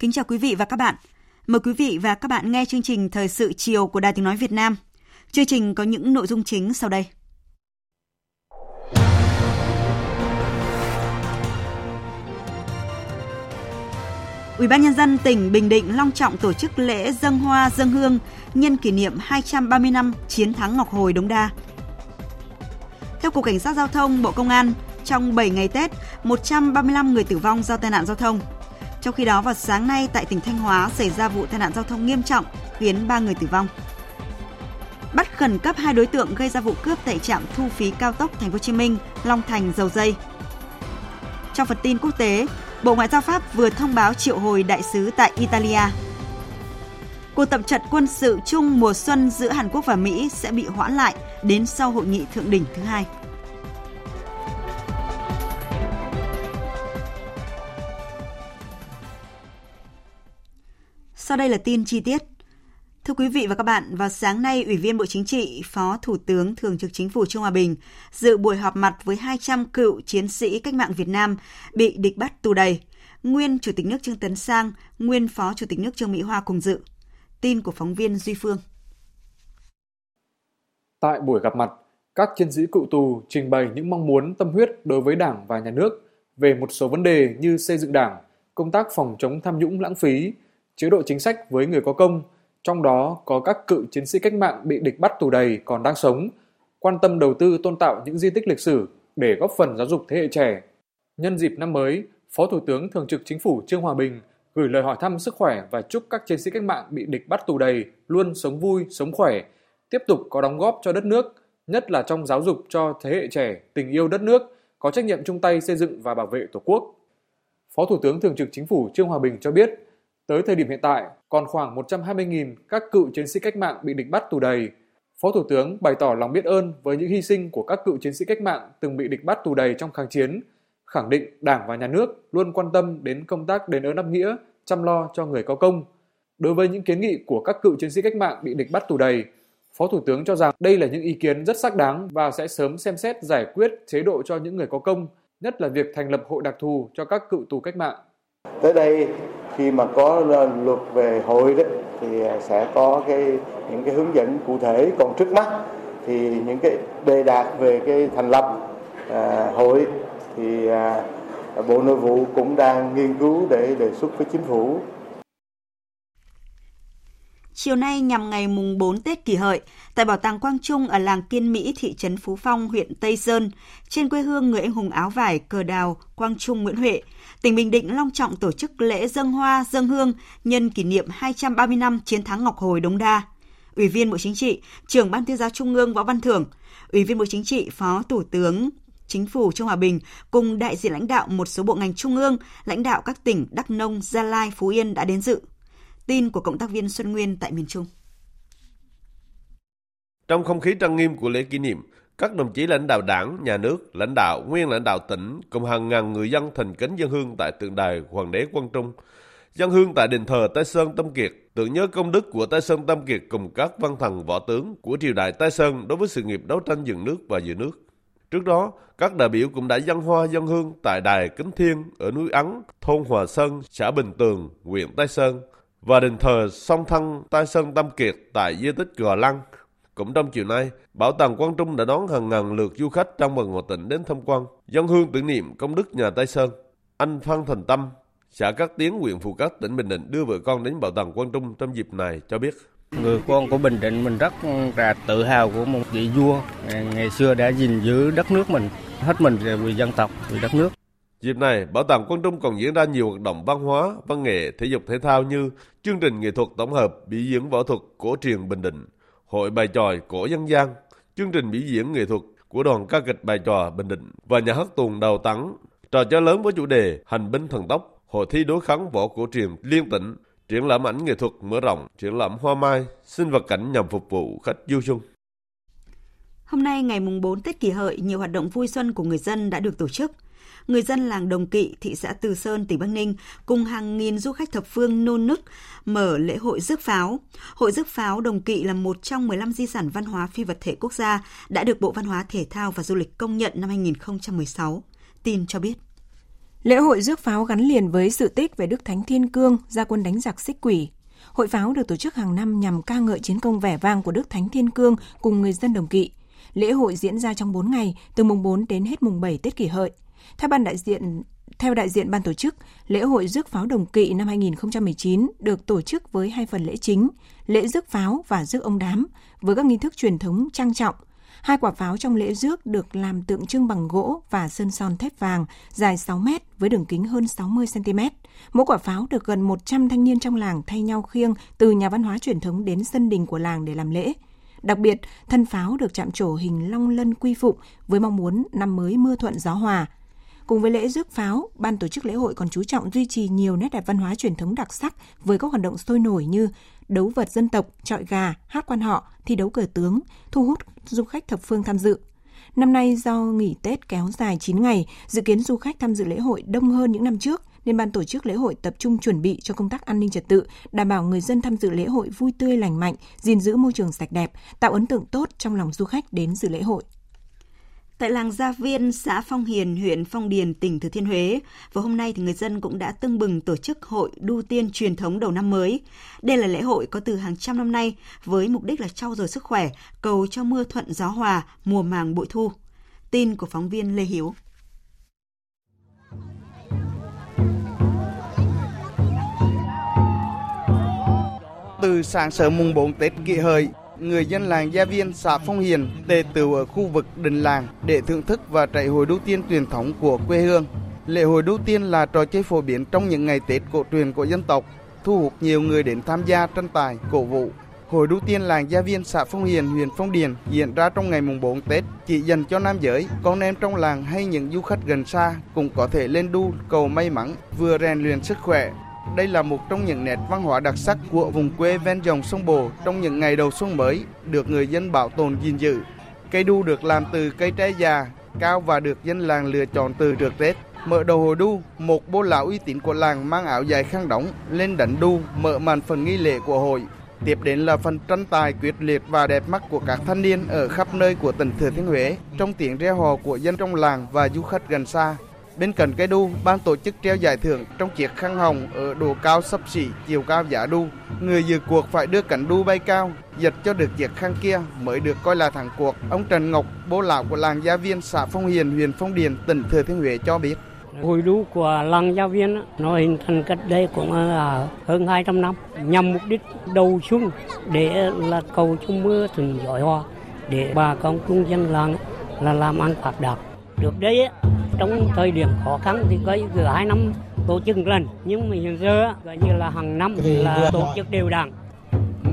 Kính chào quý vị và các bạn. Mời quý vị và các bạn nghe chương trình Thời sự chiều của Đài Tiếng Nói Việt Nam. Chương trình có những nội dung chính sau đây. Ủy ban nhân dân tỉnh Bình Định long trọng tổ chức lễ dân hoa dân hương nhân kỷ niệm 230 năm chiến thắng Ngọc Hồi Đống Đa. Theo Cục Cảnh sát Giao thông Bộ Công an, trong 7 ngày Tết, 135 người tử vong do tai nạn giao thông. Trong khi đó vào sáng nay tại tỉnh Thanh Hóa xảy ra vụ tai nạn giao thông nghiêm trọng khiến 3 người tử vong. Bắt khẩn cấp hai đối tượng gây ra vụ cướp tại trạm thu phí cao tốc Thành phố Hồ Chí Minh, Long Thành, Dầu Dây. Trong phần tin quốc tế, Bộ Ngoại giao Pháp vừa thông báo triệu hồi đại sứ tại Italia. Cuộc tập trận quân sự chung mùa xuân giữa Hàn Quốc và Mỹ sẽ bị hoãn lại đến sau hội nghị thượng đỉnh thứ hai. Sau đây là tin chi tiết. Thưa quý vị và các bạn, vào sáng nay, Ủy viên Bộ Chính trị, Phó Thủ tướng Thường trực Chính phủ Trương Hòa Bình dự buổi họp mặt với 200 cựu chiến sĩ cách mạng Việt Nam bị địch bắt tù đầy. Nguyên Chủ tịch nước Trương Tấn Sang, nguyên Phó Chủ tịch nước Trương Mỹ Hoa cùng dự. Tin của phóng viên Duy Phương. Tại buổi gặp mặt, các chiến sĩ cựu tù trình bày những mong muốn tâm huyết đối với Đảng và Nhà nước về một số vấn đề như xây dựng Đảng, công tác phòng chống tham nhũng lãng phí, chế độ chính sách với người có công, trong đó có các cựu chiến sĩ cách mạng bị địch bắt tù đầy còn đang sống, quan tâm đầu tư tôn tạo những di tích lịch sử để góp phần giáo dục thế hệ trẻ. Nhân dịp năm mới, Phó Thủ tướng Thường trực Chính phủ Trương Hòa Bình gửi lời hỏi thăm sức khỏe và chúc các chiến sĩ cách mạng bị địch bắt tù đầy luôn sống vui, sống khỏe, tiếp tục có đóng góp cho đất nước, nhất là trong giáo dục cho thế hệ trẻ tình yêu đất nước, có trách nhiệm chung tay xây dựng và bảo vệ Tổ quốc. Phó Thủ tướng Thường trực Chính phủ Trương Hòa Bình cho biết, Tới thời điểm hiện tại, còn khoảng 120.000 các cựu chiến sĩ cách mạng bị địch bắt tù đầy. Phó Thủ tướng bày tỏ lòng biết ơn với những hy sinh của các cựu chiến sĩ cách mạng từng bị địch bắt tù đầy trong kháng chiến, khẳng định Đảng và Nhà nước luôn quan tâm đến công tác đền ơn đáp nghĩa, chăm lo cho người có công. Đối với những kiến nghị của các cựu chiến sĩ cách mạng bị địch bắt tù đầy, Phó Thủ tướng cho rằng đây là những ý kiến rất xác đáng và sẽ sớm xem xét giải quyết chế độ cho những người có công, nhất là việc thành lập hội đặc thù cho các cựu tù cách mạng. Tới đây khi mà có luật về hội đó thì sẽ có cái những cái hướng dẫn cụ thể. Còn trước mắt thì những cái đề đạt về cái thành lập à, hội thì à, Bộ Nội vụ cũng đang nghiên cứu để đề xuất với chính phủ. Chiều nay nhằm ngày mùng 4 Tết kỷ hợi, tại Bảo tàng Quang Trung ở làng Kiên Mỹ, thị trấn Phú Phong, huyện Tây Sơn, trên quê hương người anh hùng áo vải cờ đào Quang Trung Nguyễn Huệ, tỉnh Bình Định long trọng tổ chức lễ dân hoa, dân hương nhân kỷ niệm 230 năm chiến thắng Ngọc Hồi Đống Đa. Ủy viên Bộ Chính trị, trưởng Ban Tuyên giáo Trung ương Võ Văn Thưởng, Ủy viên Bộ Chính trị, Phó Thủ tướng Chính phủ Trương Hòa Bình cùng đại diện lãnh đạo một số bộ ngành trung ương, lãnh đạo các tỉnh Đắk Nông, Gia Lai, Phú Yên đã đến dự. Tin của cộng tác viên Xuân Nguyên tại miền Trung. Trong không khí trang nghiêm của lễ kỷ niệm, các đồng chí lãnh đạo đảng, nhà nước, lãnh đạo, nguyên lãnh đạo tỉnh cùng hàng ngàn người dân thành kính dân hương tại tượng đài Hoàng đế Quang Trung. Dân hương tại đền thờ Tây Sơn Tâm Kiệt, tưởng nhớ công đức của Tây Sơn Tâm Kiệt cùng các văn thần võ tướng của triều đại Tây Sơn đối với sự nghiệp đấu tranh dựng nước và giữ nước. Trước đó, các đại biểu cũng đã dân hoa dân hương tại đài Kính Thiên ở núi Ấn, thôn Hòa Sơn, xã Bình Tường, huyện Tây Sơn và đền thờ song thân Tây Sơn tam Kiệt tại di tích Gò Lăng. Cũng trong chiều nay, Bảo tàng Quang Trung đã đón hàng ngàn lượt du khách trong và ngoài tỉnh đến tham quan, dân hương tưởng niệm công đức nhà Tây Sơn. Anh Phan Thành Tâm, xã Cát Tiến, huyện Phù Cát, tỉnh Bình Định đưa vợ con đến Bảo tàng Quang Trung trong dịp này cho biết. Người con của Bình Định mình rất là tự hào của một vị vua ngày xưa đã gìn giữ đất nước mình, hết mình vì dân tộc, vì đất nước. Dịp này, Bảo tàng Quang Trung còn diễn ra nhiều hoạt động văn hóa, văn nghệ, thể dục thể thao như chương trình nghệ thuật tổng hợp biểu diễn võ thuật cổ truyền Bình Định, hội bài tròi cổ dân gian, chương trình biểu diễn nghệ thuật của đoàn ca kịch bài trò Bình Định và nhà hát tuồng Đào Tắng, trò chơi lớn với chủ đề Hành binh thần tốc, hội thi đối kháng võ cổ truyền liên tỉnh, triển lãm ảnh nghệ thuật mở rộng, triển lãm hoa mai, sinh vật cảnh nhằm phục vụ khách du xuân. Hôm nay ngày mùng 4 Tết Kỷ Hợi, nhiều hoạt động vui xuân của người dân đã được tổ chức. Người dân làng Đồng Kỵ, thị xã Từ Sơn, tỉnh Bắc Ninh cùng hàng nghìn du khách thập phương nôn nức mở lễ hội rước pháo. Hội rước pháo Đồng Kỵ là một trong 15 di sản văn hóa phi vật thể quốc gia đã được Bộ Văn hóa Thể thao và Du lịch công nhận năm 2016. Tin cho biết. Lễ hội rước pháo gắn liền với sự tích về Đức Thánh Thiên Cương, gia quân đánh giặc xích quỷ. Hội pháo được tổ chức hàng năm nhằm ca ngợi chiến công vẻ vang của Đức Thánh Thiên Cương cùng người dân Đồng Kỵ. Lễ hội diễn ra trong 4 ngày, từ mùng 4 đến hết mùng 7 Tết Kỷ Hợi. Theo ban đại diện theo đại diện ban tổ chức, lễ hội rước pháo đồng kỵ năm 2019 được tổ chức với hai phần lễ chính, lễ rước pháo và rước ông đám, với các nghi thức truyền thống trang trọng. Hai quả pháo trong lễ rước được làm tượng trưng bằng gỗ và sơn son thép vàng, dài 6 mét với đường kính hơn 60 cm. Mỗi quả pháo được gần 100 thanh niên trong làng thay nhau khiêng từ nhà văn hóa truyền thống đến sân đình của làng để làm lễ. Đặc biệt, thân pháo được chạm trổ hình long lân quy phụng với mong muốn năm mới mưa thuận gió hòa – Cùng với lễ rước pháo, ban tổ chức lễ hội còn chú trọng duy trì nhiều nét đẹp văn hóa truyền thống đặc sắc với các hoạt động sôi nổi như đấu vật dân tộc, trọi gà, hát quan họ, thi đấu cờ tướng, thu hút du khách thập phương tham dự. Năm nay do nghỉ Tết kéo dài 9 ngày, dự kiến du khách tham dự lễ hội đông hơn những năm trước, nên ban tổ chức lễ hội tập trung chuẩn bị cho công tác an ninh trật tự, đảm bảo người dân tham dự lễ hội vui tươi lành mạnh, gìn giữ môi trường sạch đẹp, tạo ấn tượng tốt trong lòng du khách đến dự lễ hội. Tại làng Gia Viên, xã Phong Hiền, huyện Phong Điền, tỉnh Thừa Thiên Huế, và hôm nay thì người dân cũng đã tưng bừng tổ chức hội đu tiên truyền thống đầu năm mới. Đây là lễ hội có từ hàng trăm năm nay với mục đích là trau dồi sức khỏe, cầu cho mưa thuận gió hòa, mùa màng bội thu. Tin của phóng viên Lê Hiếu. Từ sáng sớm mùng 4 Tết kỷ hợi, người dân làng Gia Viên, xã Phong Hiền tề tựu ở khu vực đình làng để thưởng thức và chạy hồi đu tiên truyền thống của quê hương. Lễ hội đu tiên là trò chơi phổ biến trong những ngày Tết cổ truyền của dân tộc, thu hút nhiều người đến tham gia tranh tài, cổ vũ. Hội đu tiên làng Gia Viên, xã Phong Hiền, huyện Phong Điền diễn ra trong ngày mùng 4 Tết, chỉ dành cho nam giới, con em trong làng hay những du khách gần xa cũng có thể lên đu cầu may mắn, vừa rèn luyện sức khỏe, đây là một trong những nét văn hóa đặc sắc của vùng quê ven dòng sông Bồ trong những ngày đầu xuân mới được người dân bảo tồn gìn giữ. Cây đu được làm từ cây tre già, cao và được dân làng lựa chọn từ trước Tết. Mở đầu hồi đu, một bố lão uy tín của làng mang áo dài khăn đóng lên đánh đu mở màn phần nghi lễ của hội. Tiếp đến là phần tranh tài quyết liệt và đẹp mắt của các thanh niên ở khắp nơi của tỉnh Thừa Thiên Huế trong tiếng reo hò của dân trong làng và du khách gần xa. Bên cạnh cây đu, ban tổ chức treo giải thưởng trong chiếc khăn hồng ở độ cao sấp xỉ chiều cao giả đu. Người dự cuộc phải đưa cánh đu bay cao, giật cho được chiếc khăn kia mới được coi là thắng cuộc. Ông Trần Ngọc, bố lão của làng Gia Viên, xã Phong Hiền, huyện Phong Điền, tỉnh Thừa Thiên Huế cho biết. Hội đu của làng Gia Viên nó hình thành cách đây cũng là hơn 200 năm nhằm mục đích đầu xuân để là cầu cho mưa thuận giỏi hoa để bà con trung dân làng là làm ăn phát đạt. Được đấy trong thời điểm khó khăn thì coi cứ hai năm tổ chức lần nhưng mà hiện giờ gọi như là hàng năm là tổ chức đều đặn.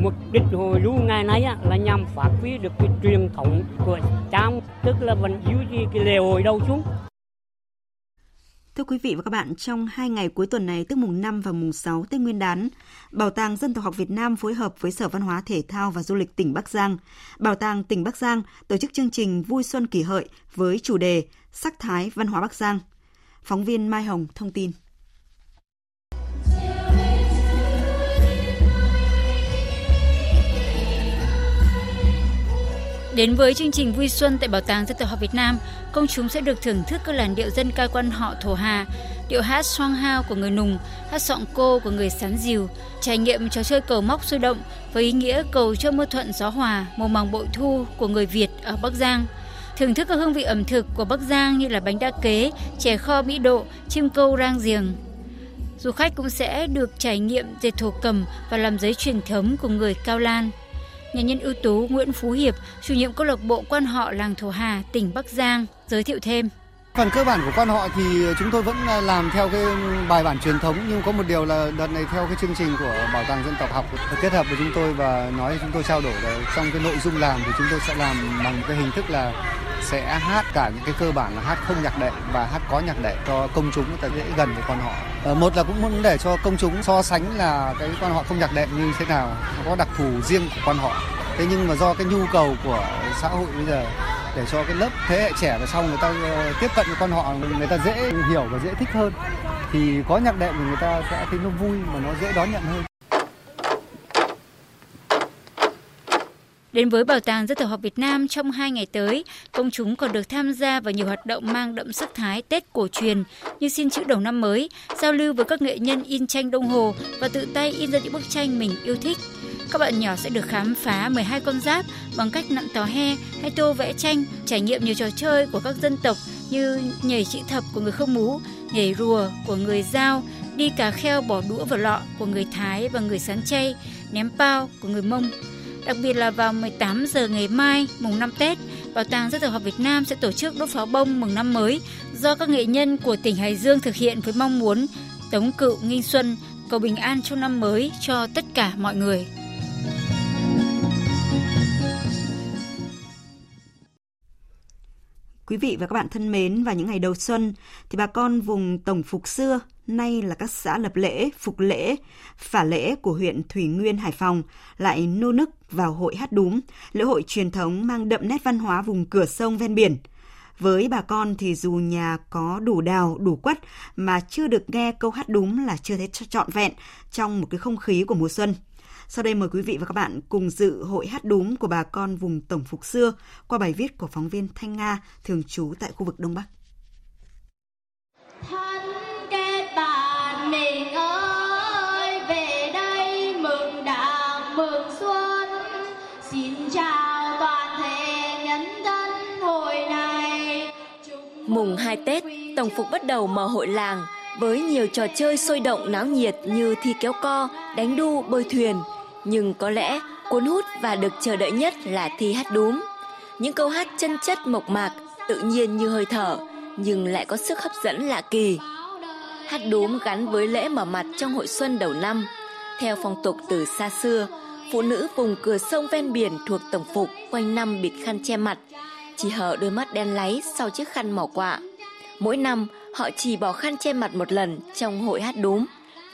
Mục đích hồi lưu ngày nay là nhằm phát huy được cái truyền thống của cha tức là vẫn duy trì cái lễ hội đầu xuống Thưa quý vị và các bạn, trong hai ngày cuối tuần này, tức mùng 5 và mùng 6 Tết Nguyên đán, Bảo tàng Dân tộc học Việt Nam phối hợp với Sở Văn hóa Thể thao và Du lịch tỉnh Bắc Giang, Bảo tàng tỉnh Bắc Giang tổ chức chương trình Vui Xuân Kỷ Hợi với chủ đề Sắc thái văn hóa Bắc Giang. Phóng viên Mai Hồng thông tin. Đến với chương trình vui xuân tại Bảo tàng Dân tộc học Việt Nam, công chúng sẽ được thưởng thức các làn điệu dân ca quan họ Thổ Hà, điệu hát xoang hao của người Nùng, hát sọng cô của người Sán Diều, trải nghiệm trò chơi cầu móc sôi động với ý nghĩa cầu cho mưa thuận gió hòa, mùa màng bội thu của người Việt ở Bắc Giang. Thưởng thức các hương vị ẩm thực của Bắc Giang như là bánh đa kế, chè kho mỹ độ, chim câu rang giềng. Du khách cũng sẽ được trải nghiệm dệt thổ cầm và làm giấy truyền thống của người Cao Lan nhà nhân ưu tú Nguyễn Phú Hiệp, chủ nhiệm câu lạc bộ quan họ làng Thổ Hà, tỉnh Bắc Giang, giới thiệu thêm. Phần cơ bản của quan họ thì chúng tôi vẫn à, làm theo cái bài bản truyền thống nhưng có một điều là đợt này theo cái chương trình của Bảo tàng dân tộc học kết hợp với chúng tôi và nói chúng tôi trao đổi là trong cái nội dung làm thì chúng tôi sẽ làm bằng cái hình thức là sẽ hát cả những cái cơ bản là hát không nhạc đệm và hát có nhạc đệm cho công chúng người ta dễ gần với quan họ. Ờ, một là cũng muốn để cho công chúng so sánh là cái quan họ không nhạc đệm như thế nào, có đặc thù riêng của quan họ. Thế nhưng mà do cái nhu cầu của xã hội bây giờ để cho cái lớp thế hệ trẻ và sau người ta ờ, tiếp cận với con họ người ta dễ hiểu và dễ thích hơn thì có nhạc đệm thì người ta sẽ thấy nó vui mà nó dễ đón nhận hơn. Đến với Bảo tàng Dân tộc học Việt Nam trong hai ngày tới, công chúng còn được tham gia vào nhiều hoạt động mang đậm sắc thái Tết cổ truyền như xin chữ đầu năm mới, giao lưu với các nghệ nhân in tranh đồng hồ và tự tay in ra những bức tranh mình yêu thích. Các bạn nhỏ sẽ được khám phá 12 con giáp bằng cách nặn tò he hay tô vẽ tranh, trải nghiệm nhiều trò chơi của các dân tộc như nhảy chữ thập của người không mú, nhảy rùa của người Giao, đi cà kheo bỏ đũa vào lọ của người Thái và người Sán Chay, ném bao của người Mông. Đặc biệt là vào 18 giờ ngày mai, mùng 5 Tết, Bảo tàng Dân tộc học Việt Nam sẽ tổ chức đốt pháo bông mừng năm mới do các nghệ nhân của tỉnh Hải Dương thực hiện với mong muốn tống cựu nghinh xuân, cầu bình an trong năm mới cho tất cả mọi người. Quý vị và các bạn thân mến, vào những ngày đầu xuân thì bà con vùng Tổng Phục xưa, nay là các xã lập lễ, phục lễ, phả lễ của huyện Thủy Nguyên, Hải Phòng lại nô nức vào hội hát đúm, lễ hội truyền thống mang đậm nét văn hóa vùng cửa sông ven biển. Với bà con thì dù nhà có đủ đào, đủ quất mà chưa được nghe câu hát đúng là chưa thấy trọn vẹn trong một cái không khí của mùa xuân. Sau đây mời quý vị và các bạn cùng dự hội hát đúng của bà con vùng Tổng Phục xưa qua bài viết của phóng viên Thanh Nga thường trú tại khu vực Đông Bắc. Thân kết bạn mình ơi về đây mừng đảng mừng xuân. Xin chào toàn thể nhân dân hồi này. Mùng 2 Tết, Tổng Phục bắt đầu mở hội làng với nhiều trò chơi sôi động náo nhiệt như thi kéo co, đánh đu, bơi thuyền – nhưng có lẽ cuốn hút và được chờ đợi nhất là thi hát đúm. Những câu hát chân chất mộc mạc, tự nhiên như hơi thở, nhưng lại có sức hấp dẫn lạ kỳ. Hát đúm gắn với lễ mở mặt trong hội xuân đầu năm. Theo phong tục từ xa xưa, phụ nữ vùng cửa sông ven biển thuộc tổng phục quanh năm bịt khăn che mặt, chỉ hở đôi mắt đen láy sau chiếc khăn màu quạ. Mỗi năm, họ chỉ bỏ khăn che mặt một lần trong hội hát đúm.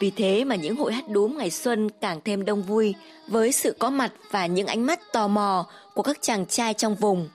Vì thế mà những hội hát đúm ngày xuân càng thêm đông vui với sự có mặt và những ánh mắt tò mò của các chàng trai trong vùng.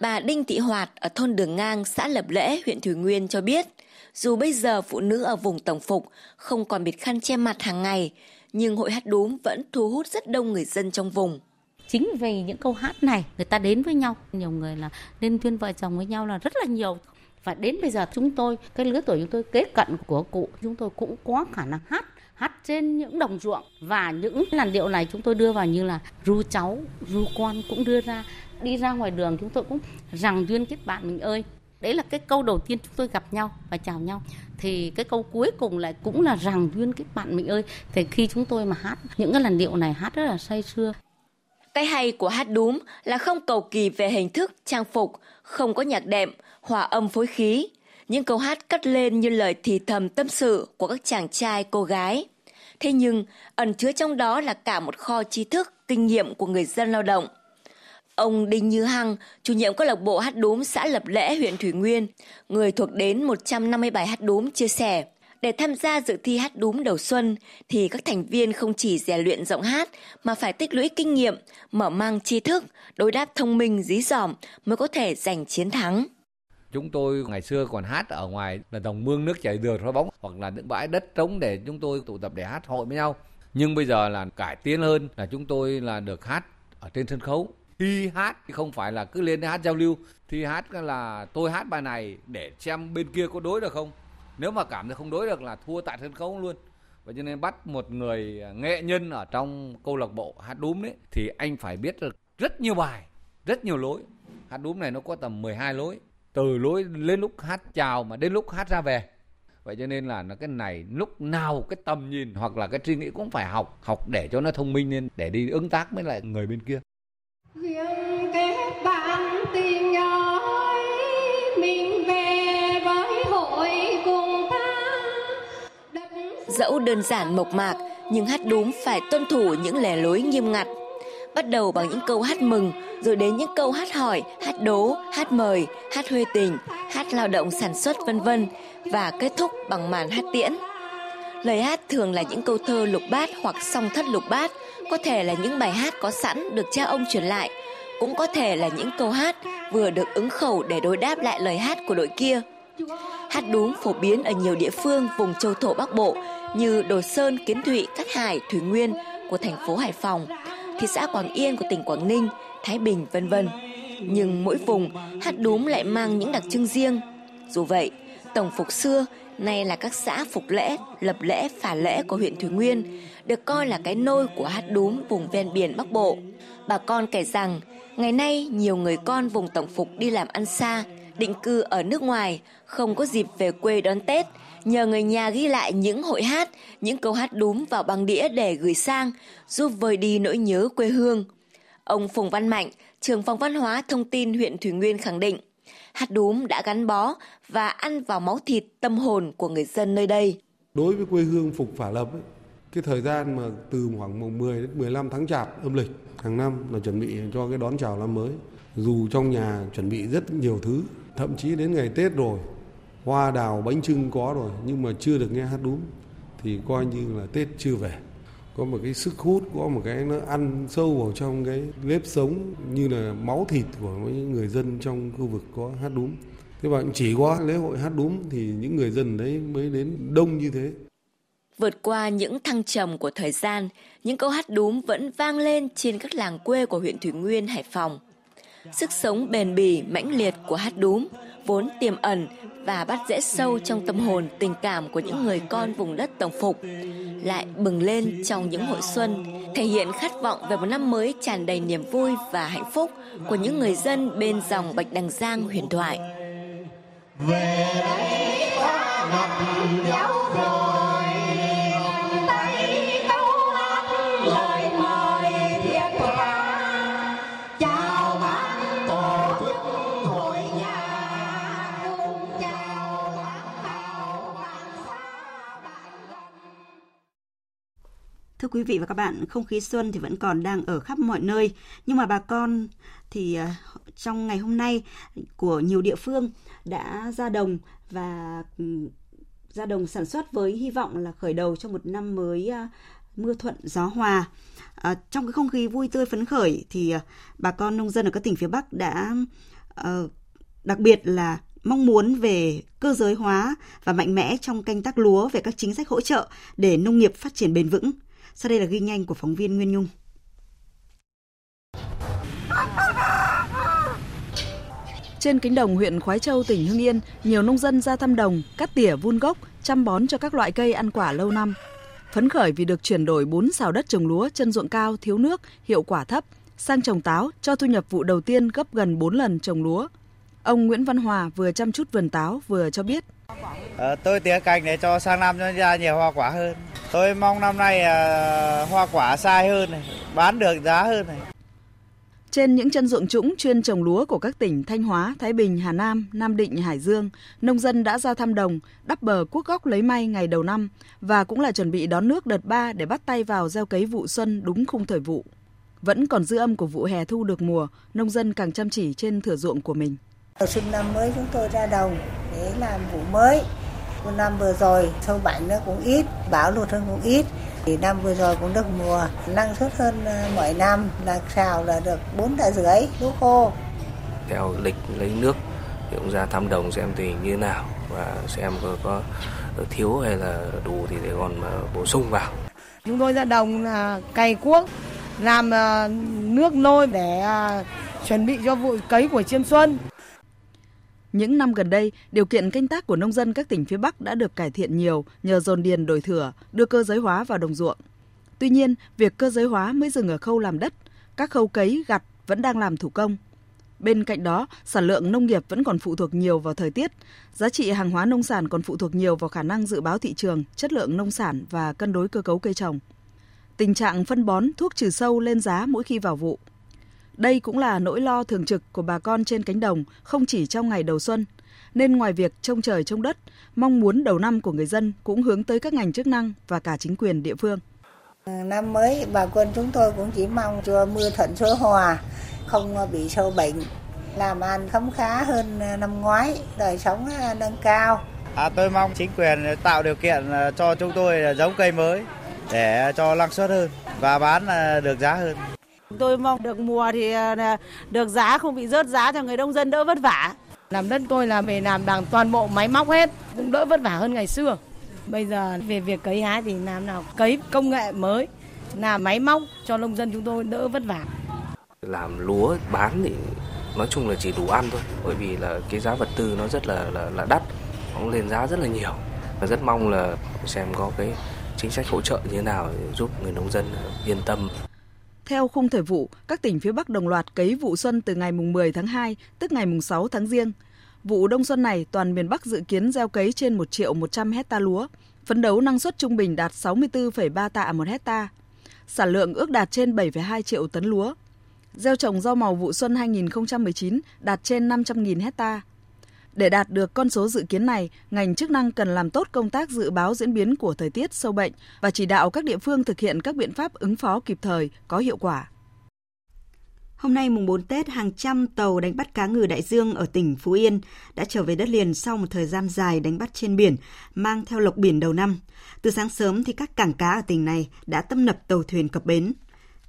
Bà Đinh Thị Hoạt ở thôn Đường Ngang, xã Lập Lễ, huyện Thủy Nguyên cho biết, dù bây giờ phụ nữ ở vùng tổng phục không còn bịt khăn che mặt hàng ngày, nhưng hội hát đúm vẫn thu hút rất đông người dân trong vùng. Chính vì những câu hát này người ta đến với nhau. Nhiều người là nên duyên vợ chồng với nhau là rất là nhiều. Và đến bây giờ chúng tôi cái lứa tuổi chúng tôi kế cận của cụ chúng tôi cũng có khả năng hát hát trên những đồng ruộng. Và những làn điệu này chúng tôi đưa vào như là ru cháu, ru con cũng đưa ra. Đi ra ngoài đường chúng tôi cũng rằng duyên kết bạn mình ơi. Đấy là cái câu đầu tiên chúng tôi gặp nhau và chào nhau. Thì cái câu cuối cùng lại cũng là rằng duyên kết bạn mình ơi. Thì khi chúng tôi mà hát những cái làn điệu này hát rất là say sưa. Cái hay của hát đúm là không cầu kỳ về hình thức, trang phục, không có nhạc đệm, hòa âm phối khí. Những câu hát cất lên như lời thì thầm tâm sự của các chàng trai cô gái. Thế nhưng, ẩn chứa trong đó là cả một kho tri thức, kinh nghiệm của người dân lao động. Ông Đinh Như Hằng, chủ nhiệm câu lạc bộ hát đúm xã Lập Lễ, huyện Thủy Nguyên, người thuộc đến 150 bài hát đúm chia sẻ. Để tham gia dự thi hát đúm đầu xuân thì các thành viên không chỉ rèn luyện giọng hát mà phải tích lũy kinh nghiệm, mở mang tri thức, đối đáp thông minh dí dỏm mới có thể giành chiến thắng. Chúng tôi ngày xưa còn hát ở ngoài là dòng mương nước chảy đường thoi bóng hoặc là những bãi đất trống để chúng tôi tụ tập để hát hội với nhau. Nhưng bây giờ là cải tiến hơn là chúng tôi là được hát ở trên sân khấu. Thi hát thì không phải là cứ lên hát giao lưu. Thi hát là tôi hát bài này để xem bên kia có đối được không. Nếu mà cảm thấy không đối được là thua tại sân khấu luôn. Và cho nên bắt một người nghệ nhân ở trong câu lạc bộ hát đúm đấy thì anh phải biết được rất nhiều bài, rất nhiều lối. Hát đúm này nó có tầm 12 lối từ lối lên lúc hát chào mà đến lúc hát ra về. Vậy cho nên là nó cái này lúc nào cái tầm nhìn hoặc là cái suy nghĩ cũng phải học học để cho nó thông minh lên để đi ứng tác với lại người bên kia. Dẫu đơn giản mộc mạc nhưng hát đúng phải tuân thủ những lề lối nghiêm ngặt. Bắt đầu bằng những câu hát mừng rồi đến những câu hát hỏi, hát đố, hát mời, hát huê tình, hát lao động sản xuất vân vân và kết thúc bằng màn hát tiễn. Lời hát thường là những câu thơ lục bát hoặc song thất lục bát, có thể là những bài hát có sẵn được cha ông truyền lại, cũng có thể là những câu hát vừa được ứng khẩu để đối đáp lại lời hát của đội kia. Hát đúng phổ biến ở nhiều địa phương vùng châu thổ Bắc Bộ như Đồ Sơn, Kiến Thụy, Cát Hải, Thủy Nguyên của thành phố Hải Phòng, thị xã Quảng Yên của tỉnh Quảng Ninh, Thái Bình vân vân. Nhưng mỗi vùng hát đúm lại mang những đặc trưng riêng. Dù vậy, tổng phục xưa nay là các xã phục lễ, lập lễ, phả lễ của huyện Thủy Nguyên, được coi là cái nôi của hát đúm vùng ven biển Bắc Bộ. Bà con kể rằng, ngày nay nhiều người con vùng tổng phục đi làm ăn xa, định cư ở nước ngoài, không có dịp về quê đón Tết, nhờ người nhà ghi lại những hội hát, những câu hát đúm vào băng đĩa để gửi sang, giúp vơi đi nỗi nhớ quê hương. Ông Phùng Văn Mạnh, trưởng phòng văn hóa thông tin huyện Thủy Nguyên khẳng định, hát đúm đã gắn bó và ăn vào máu thịt tâm hồn của người dân nơi đây. Đối với quê hương Phục Phả Lập, ấy, cái thời gian mà từ khoảng mùng 10 đến 15 tháng Chạp âm lịch hàng năm là chuẩn bị cho cái đón chào năm mới. Dù trong nhà chuẩn bị rất nhiều thứ, thậm chí đến ngày Tết rồi, hoa đào bánh trưng có rồi nhưng mà chưa được nghe hát đúng thì coi như là Tết chưa về có một cái sức hút có một cái nó ăn sâu vào trong cái nếp sống như là máu thịt của những người dân trong khu vực có hát đúng thế và chỉ có lễ hội hát đúng thì những người dân đấy mới đến đông như thế Vượt qua những thăng trầm của thời gian, những câu hát đúng vẫn vang lên trên các làng quê của huyện Thủy Nguyên, Hải Phòng. Sức sống bền bỉ, mãnh liệt của hát đúm vốn tiềm ẩn và bắt rễ sâu trong tâm hồn tình cảm của những người con vùng đất tổng phục lại bừng lên trong những hội xuân thể hiện khát vọng về một năm mới tràn đầy niềm vui và hạnh phúc của những người dân bên dòng bạch đằng giang huyền thoại. Về đây ngập rồi Thưa quý vị và các bạn, không khí xuân thì vẫn còn đang ở khắp mọi nơi, nhưng mà bà con thì à, trong ngày hôm nay của nhiều địa phương đã ra đồng và ừ, ra đồng sản xuất với hy vọng là khởi đầu cho một năm mới à, mưa thuận gió hòa. À, trong cái không khí vui tươi phấn khởi thì à, bà con nông dân ở các tỉnh phía Bắc đã uh, đặc biệt là mong muốn về cơ giới hóa và mạnh mẽ trong canh tác lúa về các chính sách hỗ trợ để nông nghiệp phát triển bền vững. Sau đây là ghi nhanh của phóng viên Nguyên Nhung. Trên cánh đồng huyện Khói Châu, tỉnh Hưng Yên, nhiều nông dân ra thăm đồng, cắt tỉa vun gốc, chăm bón cho các loại cây ăn quả lâu năm. Phấn khởi vì được chuyển đổi 4 xào đất trồng lúa chân ruộng cao, thiếu nước, hiệu quả thấp, sang trồng táo cho thu nhập vụ đầu tiên gấp gần 4 lần trồng lúa. Ông Nguyễn Văn Hòa vừa chăm chút vườn táo vừa cho biết. À, tôi tỉa cành để cho sang năm cho ra nhiều hoa quả hơn. Tôi mong năm nay à, hoa quả sai hơn này, bán được giá hơn này. Trên những chân ruộng trũng chuyên trồng lúa của các tỉnh Thanh Hóa, Thái Bình, Hà Nam, Nam Định, Hải Dương, nông dân đã ra thăm đồng, đắp bờ cuốc góc lấy may ngày đầu năm và cũng là chuẩn bị đón nước đợt 3 để bắt tay vào gieo cấy vụ xuân đúng khung thời vụ. Vẫn còn dư âm của vụ hè thu được mùa, nông dân càng chăm chỉ trên thửa ruộng của mình. Xuân năm mới chúng tôi ra đồng để làm vụ mới. Một năm vừa rồi sâu bệnh nó cũng ít, bão lụt hơn cũng ít. Thì năm vừa rồi cũng được mùa, năng suất hơn ờ, mọi năm là xào là được bốn tạ rưỡi lúa khô. Theo lịch lấy nước thì cũng ra thăm đồng xem tình như nào và xem có, có thiếu hay là đủ thì để còn bổ sung vào. Chúng tôi ra đồng là cày cuốc, làm ờ, nước nôi để ờ, chuẩn bị cho vụ cấy của chiêm xuân. Những năm gần đây, điều kiện canh tác của nông dân các tỉnh phía Bắc đã được cải thiện nhiều nhờ dồn điền đổi thửa, đưa cơ giới hóa vào đồng ruộng. Tuy nhiên, việc cơ giới hóa mới dừng ở khâu làm đất, các khâu cấy, gặt vẫn đang làm thủ công. Bên cạnh đó, sản lượng nông nghiệp vẫn còn phụ thuộc nhiều vào thời tiết, giá trị hàng hóa nông sản còn phụ thuộc nhiều vào khả năng dự báo thị trường, chất lượng nông sản và cân đối cơ cấu cây trồng. Tình trạng phân bón, thuốc trừ sâu lên giá mỗi khi vào vụ. Đây cũng là nỗi lo thường trực của bà con trên cánh đồng, không chỉ trong ngày đầu xuân. nên ngoài việc trông trời trông đất, mong muốn đầu năm của người dân cũng hướng tới các ngành chức năng và cả chính quyền địa phương. Năm mới bà con chúng tôi cũng chỉ mong cho mưa thuận gió hòa, không bị sâu bệnh, làm ăn khấm khá hơn năm ngoái, đời sống nâng cao. À, tôi mong chính quyền tạo điều kiện cho chúng tôi giống cây mới để cho năng suất hơn và bán được giá hơn. Tôi mong được mùa thì được giá không bị rớt giá cho người nông dân đỡ vất vả. Làm đất tôi là về làm bằng toàn bộ máy móc hết, cũng đỡ vất vả hơn ngày xưa. Bây giờ về việc cấy hái thì làm nào cấy công nghệ mới, làm máy móc cho nông dân chúng tôi đỡ vất vả. Làm lúa bán thì nói chung là chỉ đủ ăn thôi, bởi vì là cái giá vật tư nó rất là là, là đắt, nó lên giá rất là nhiều. Và rất mong là xem có cái chính sách hỗ trợ như thế nào để giúp người nông dân yên tâm. Theo khung thời vụ, các tỉnh phía Bắc đồng loạt cấy vụ xuân từ ngày 10 tháng 2, tức ngày 6 tháng Giêng. Vụ đông xuân này, toàn miền Bắc dự kiến gieo cấy trên 1 triệu 100 hecta lúa, phấn đấu năng suất trung bình đạt 64,3 tạ một hecta. Sản lượng ước đạt trên 7,2 triệu tấn lúa. Gieo trồng rau màu vụ xuân 2019 đạt trên 500.000 hecta. Để đạt được con số dự kiến này, ngành chức năng cần làm tốt công tác dự báo diễn biến của thời tiết sâu bệnh và chỉ đạo các địa phương thực hiện các biện pháp ứng phó kịp thời, có hiệu quả. Hôm nay mùng 4 Tết, hàng trăm tàu đánh bắt cá ngừ đại dương ở tỉnh Phú Yên đã trở về đất liền sau một thời gian dài đánh bắt trên biển, mang theo lộc biển đầu năm. Từ sáng sớm thì các cảng cá ở tỉnh này đã tâm nập tàu thuyền cập bến.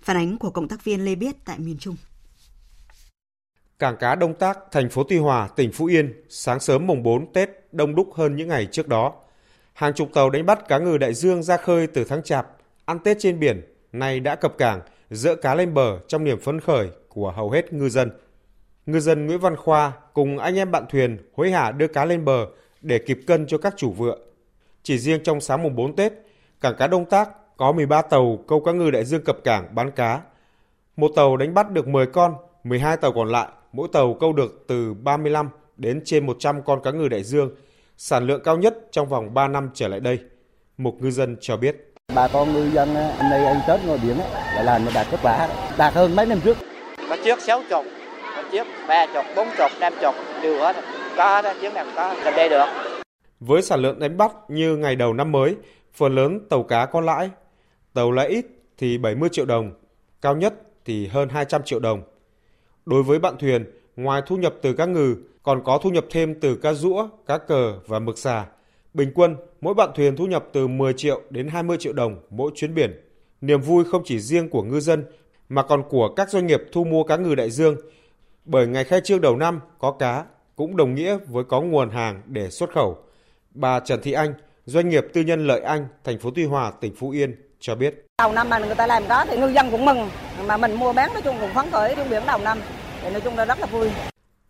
Phản ánh của cộng tác viên Lê Biết tại miền Trung. Cảng cá Đông Tác, thành phố Tuy Hòa, tỉnh Phú Yên, sáng sớm mùng 4 Tết đông đúc hơn những ngày trước đó. Hàng chục tàu đánh bắt cá ngừ đại dương ra khơi từ tháng Chạp, ăn Tết trên biển, nay đã cập cảng, dỡ cá lên bờ trong niềm phấn khởi của hầu hết ngư dân. Ngư dân Nguyễn Văn Khoa cùng anh em bạn thuyền hối hả đưa cá lên bờ để kịp cân cho các chủ vựa. Chỉ riêng trong sáng mùng 4 Tết, cảng cá Đông Tác có 13 tàu câu cá ngừ đại dương cập cảng bán cá. Một tàu đánh bắt được 10 con, 12 tàu còn lại mỗi tàu câu được từ 35 đến trên 100 con cá ngừ đại dương, sản lượng cao nhất trong vòng 3 năm trở lại đây. Một ngư dân cho biết. Bà con ngư dân anh đây ăn Tết ngoài biển là làm đạt kết quả, đạt hơn mấy năm trước. Có chiếc 6 chục, có chiếc 3 chục, 4 chục, 5 chục, đều hết. Có chiếc nào có, làm đây được. Với sản lượng đánh bắt như ngày đầu năm mới, phần lớn tàu cá có lãi. Tàu lãi ít thì 70 triệu đồng, cao nhất thì hơn 200 triệu đồng. Đối với bạn thuyền, ngoài thu nhập từ cá ngừ, còn có thu nhập thêm từ cá rũa, cá cờ và mực xà. Bình quân, mỗi bạn thuyền thu nhập từ 10 triệu đến 20 triệu đồng mỗi chuyến biển. Niềm vui không chỉ riêng của ngư dân, mà còn của các doanh nghiệp thu mua cá ngừ đại dương. Bởi ngày khai trương đầu năm có cá cũng đồng nghĩa với có nguồn hàng để xuất khẩu. Bà Trần Thị Anh, doanh nghiệp tư nhân Lợi Anh, thành phố Tuy Hòa, tỉnh Phú Yên cho biết. Đầu năm mà người ta làm có thì ngư dân cũng mừng, mà mình mua bán nói chung cũng phấn khởi trên biển đầu năm. Thì nói chung là rất là vui.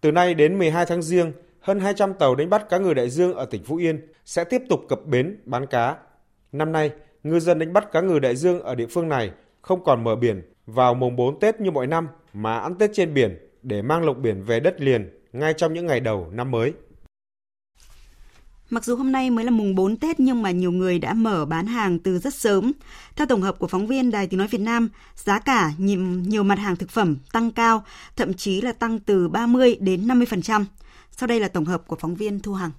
Từ nay đến 12 tháng riêng, hơn 200 tàu đánh bắt cá ngừ đại dương ở tỉnh Phú Yên sẽ tiếp tục cập bến bán cá. Năm nay, ngư dân đánh bắt cá ngừ đại dương ở địa phương này không còn mở biển vào mùng 4 Tết như mọi năm mà ăn Tết trên biển để mang lộc biển về đất liền ngay trong những ngày đầu năm mới. Mặc dù hôm nay mới là mùng 4 Tết nhưng mà nhiều người đã mở bán hàng từ rất sớm. Theo tổng hợp của phóng viên Đài Tiếng Nói Việt Nam, giá cả nhiều, nhiều mặt hàng thực phẩm tăng cao, thậm chí là tăng từ 30 đến 50%. Sau đây là tổng hợp của phóng viên Thu Hằng.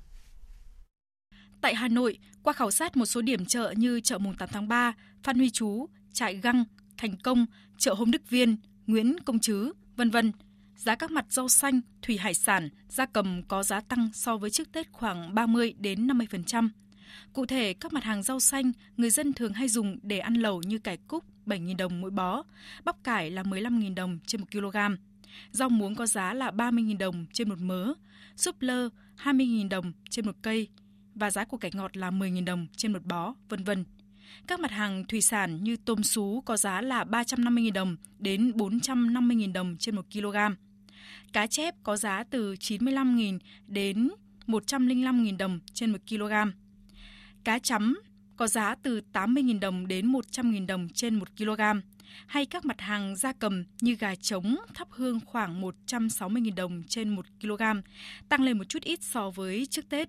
Tại Hà Nội, qua khảo sát một số điểm chợ như chợ mùng 8 tháng 3, Phan Huy Chú, Trại Găng, Thành Công, chợ Hôm Đức Viên, Nguyễn Công Trứ, vân vân, giá các mặt rau xanh, thủy hải sản, gia cầm có giá tăng so với trước Tết khoảng 30 đến 50%. Cụ thể, các mặt hàng rau xanh người dân thường hay dùng để ăn lẩu như cải cúc 7.000 đồng mỗi bó, bắp cải là 15.000 đồng trên 1 kg. Rau muống có giá là 30.000 đồng trên một mớ, súp lơ 20.000 đồng trên một cây và giá của cải ngọt là 10.000 đồng trên một bó, vân vân. Các mặt hàng thủy sản như tôm sú có giá là 350.000 đồng đến 450.000 đồng trên 1 kg. Cá chép có giá từ 95.000 đến 105.000 đồng trên 1 kg. Cá chấm có giá từ 80.000 đồng đến 100.000 đồng trên 1 kg. Hay các mặt hàng gia cầm như gà trống, thắp hương khoảng 160.000 đồng trên 1 kg, tăng lên một chút ít so với trước Tết.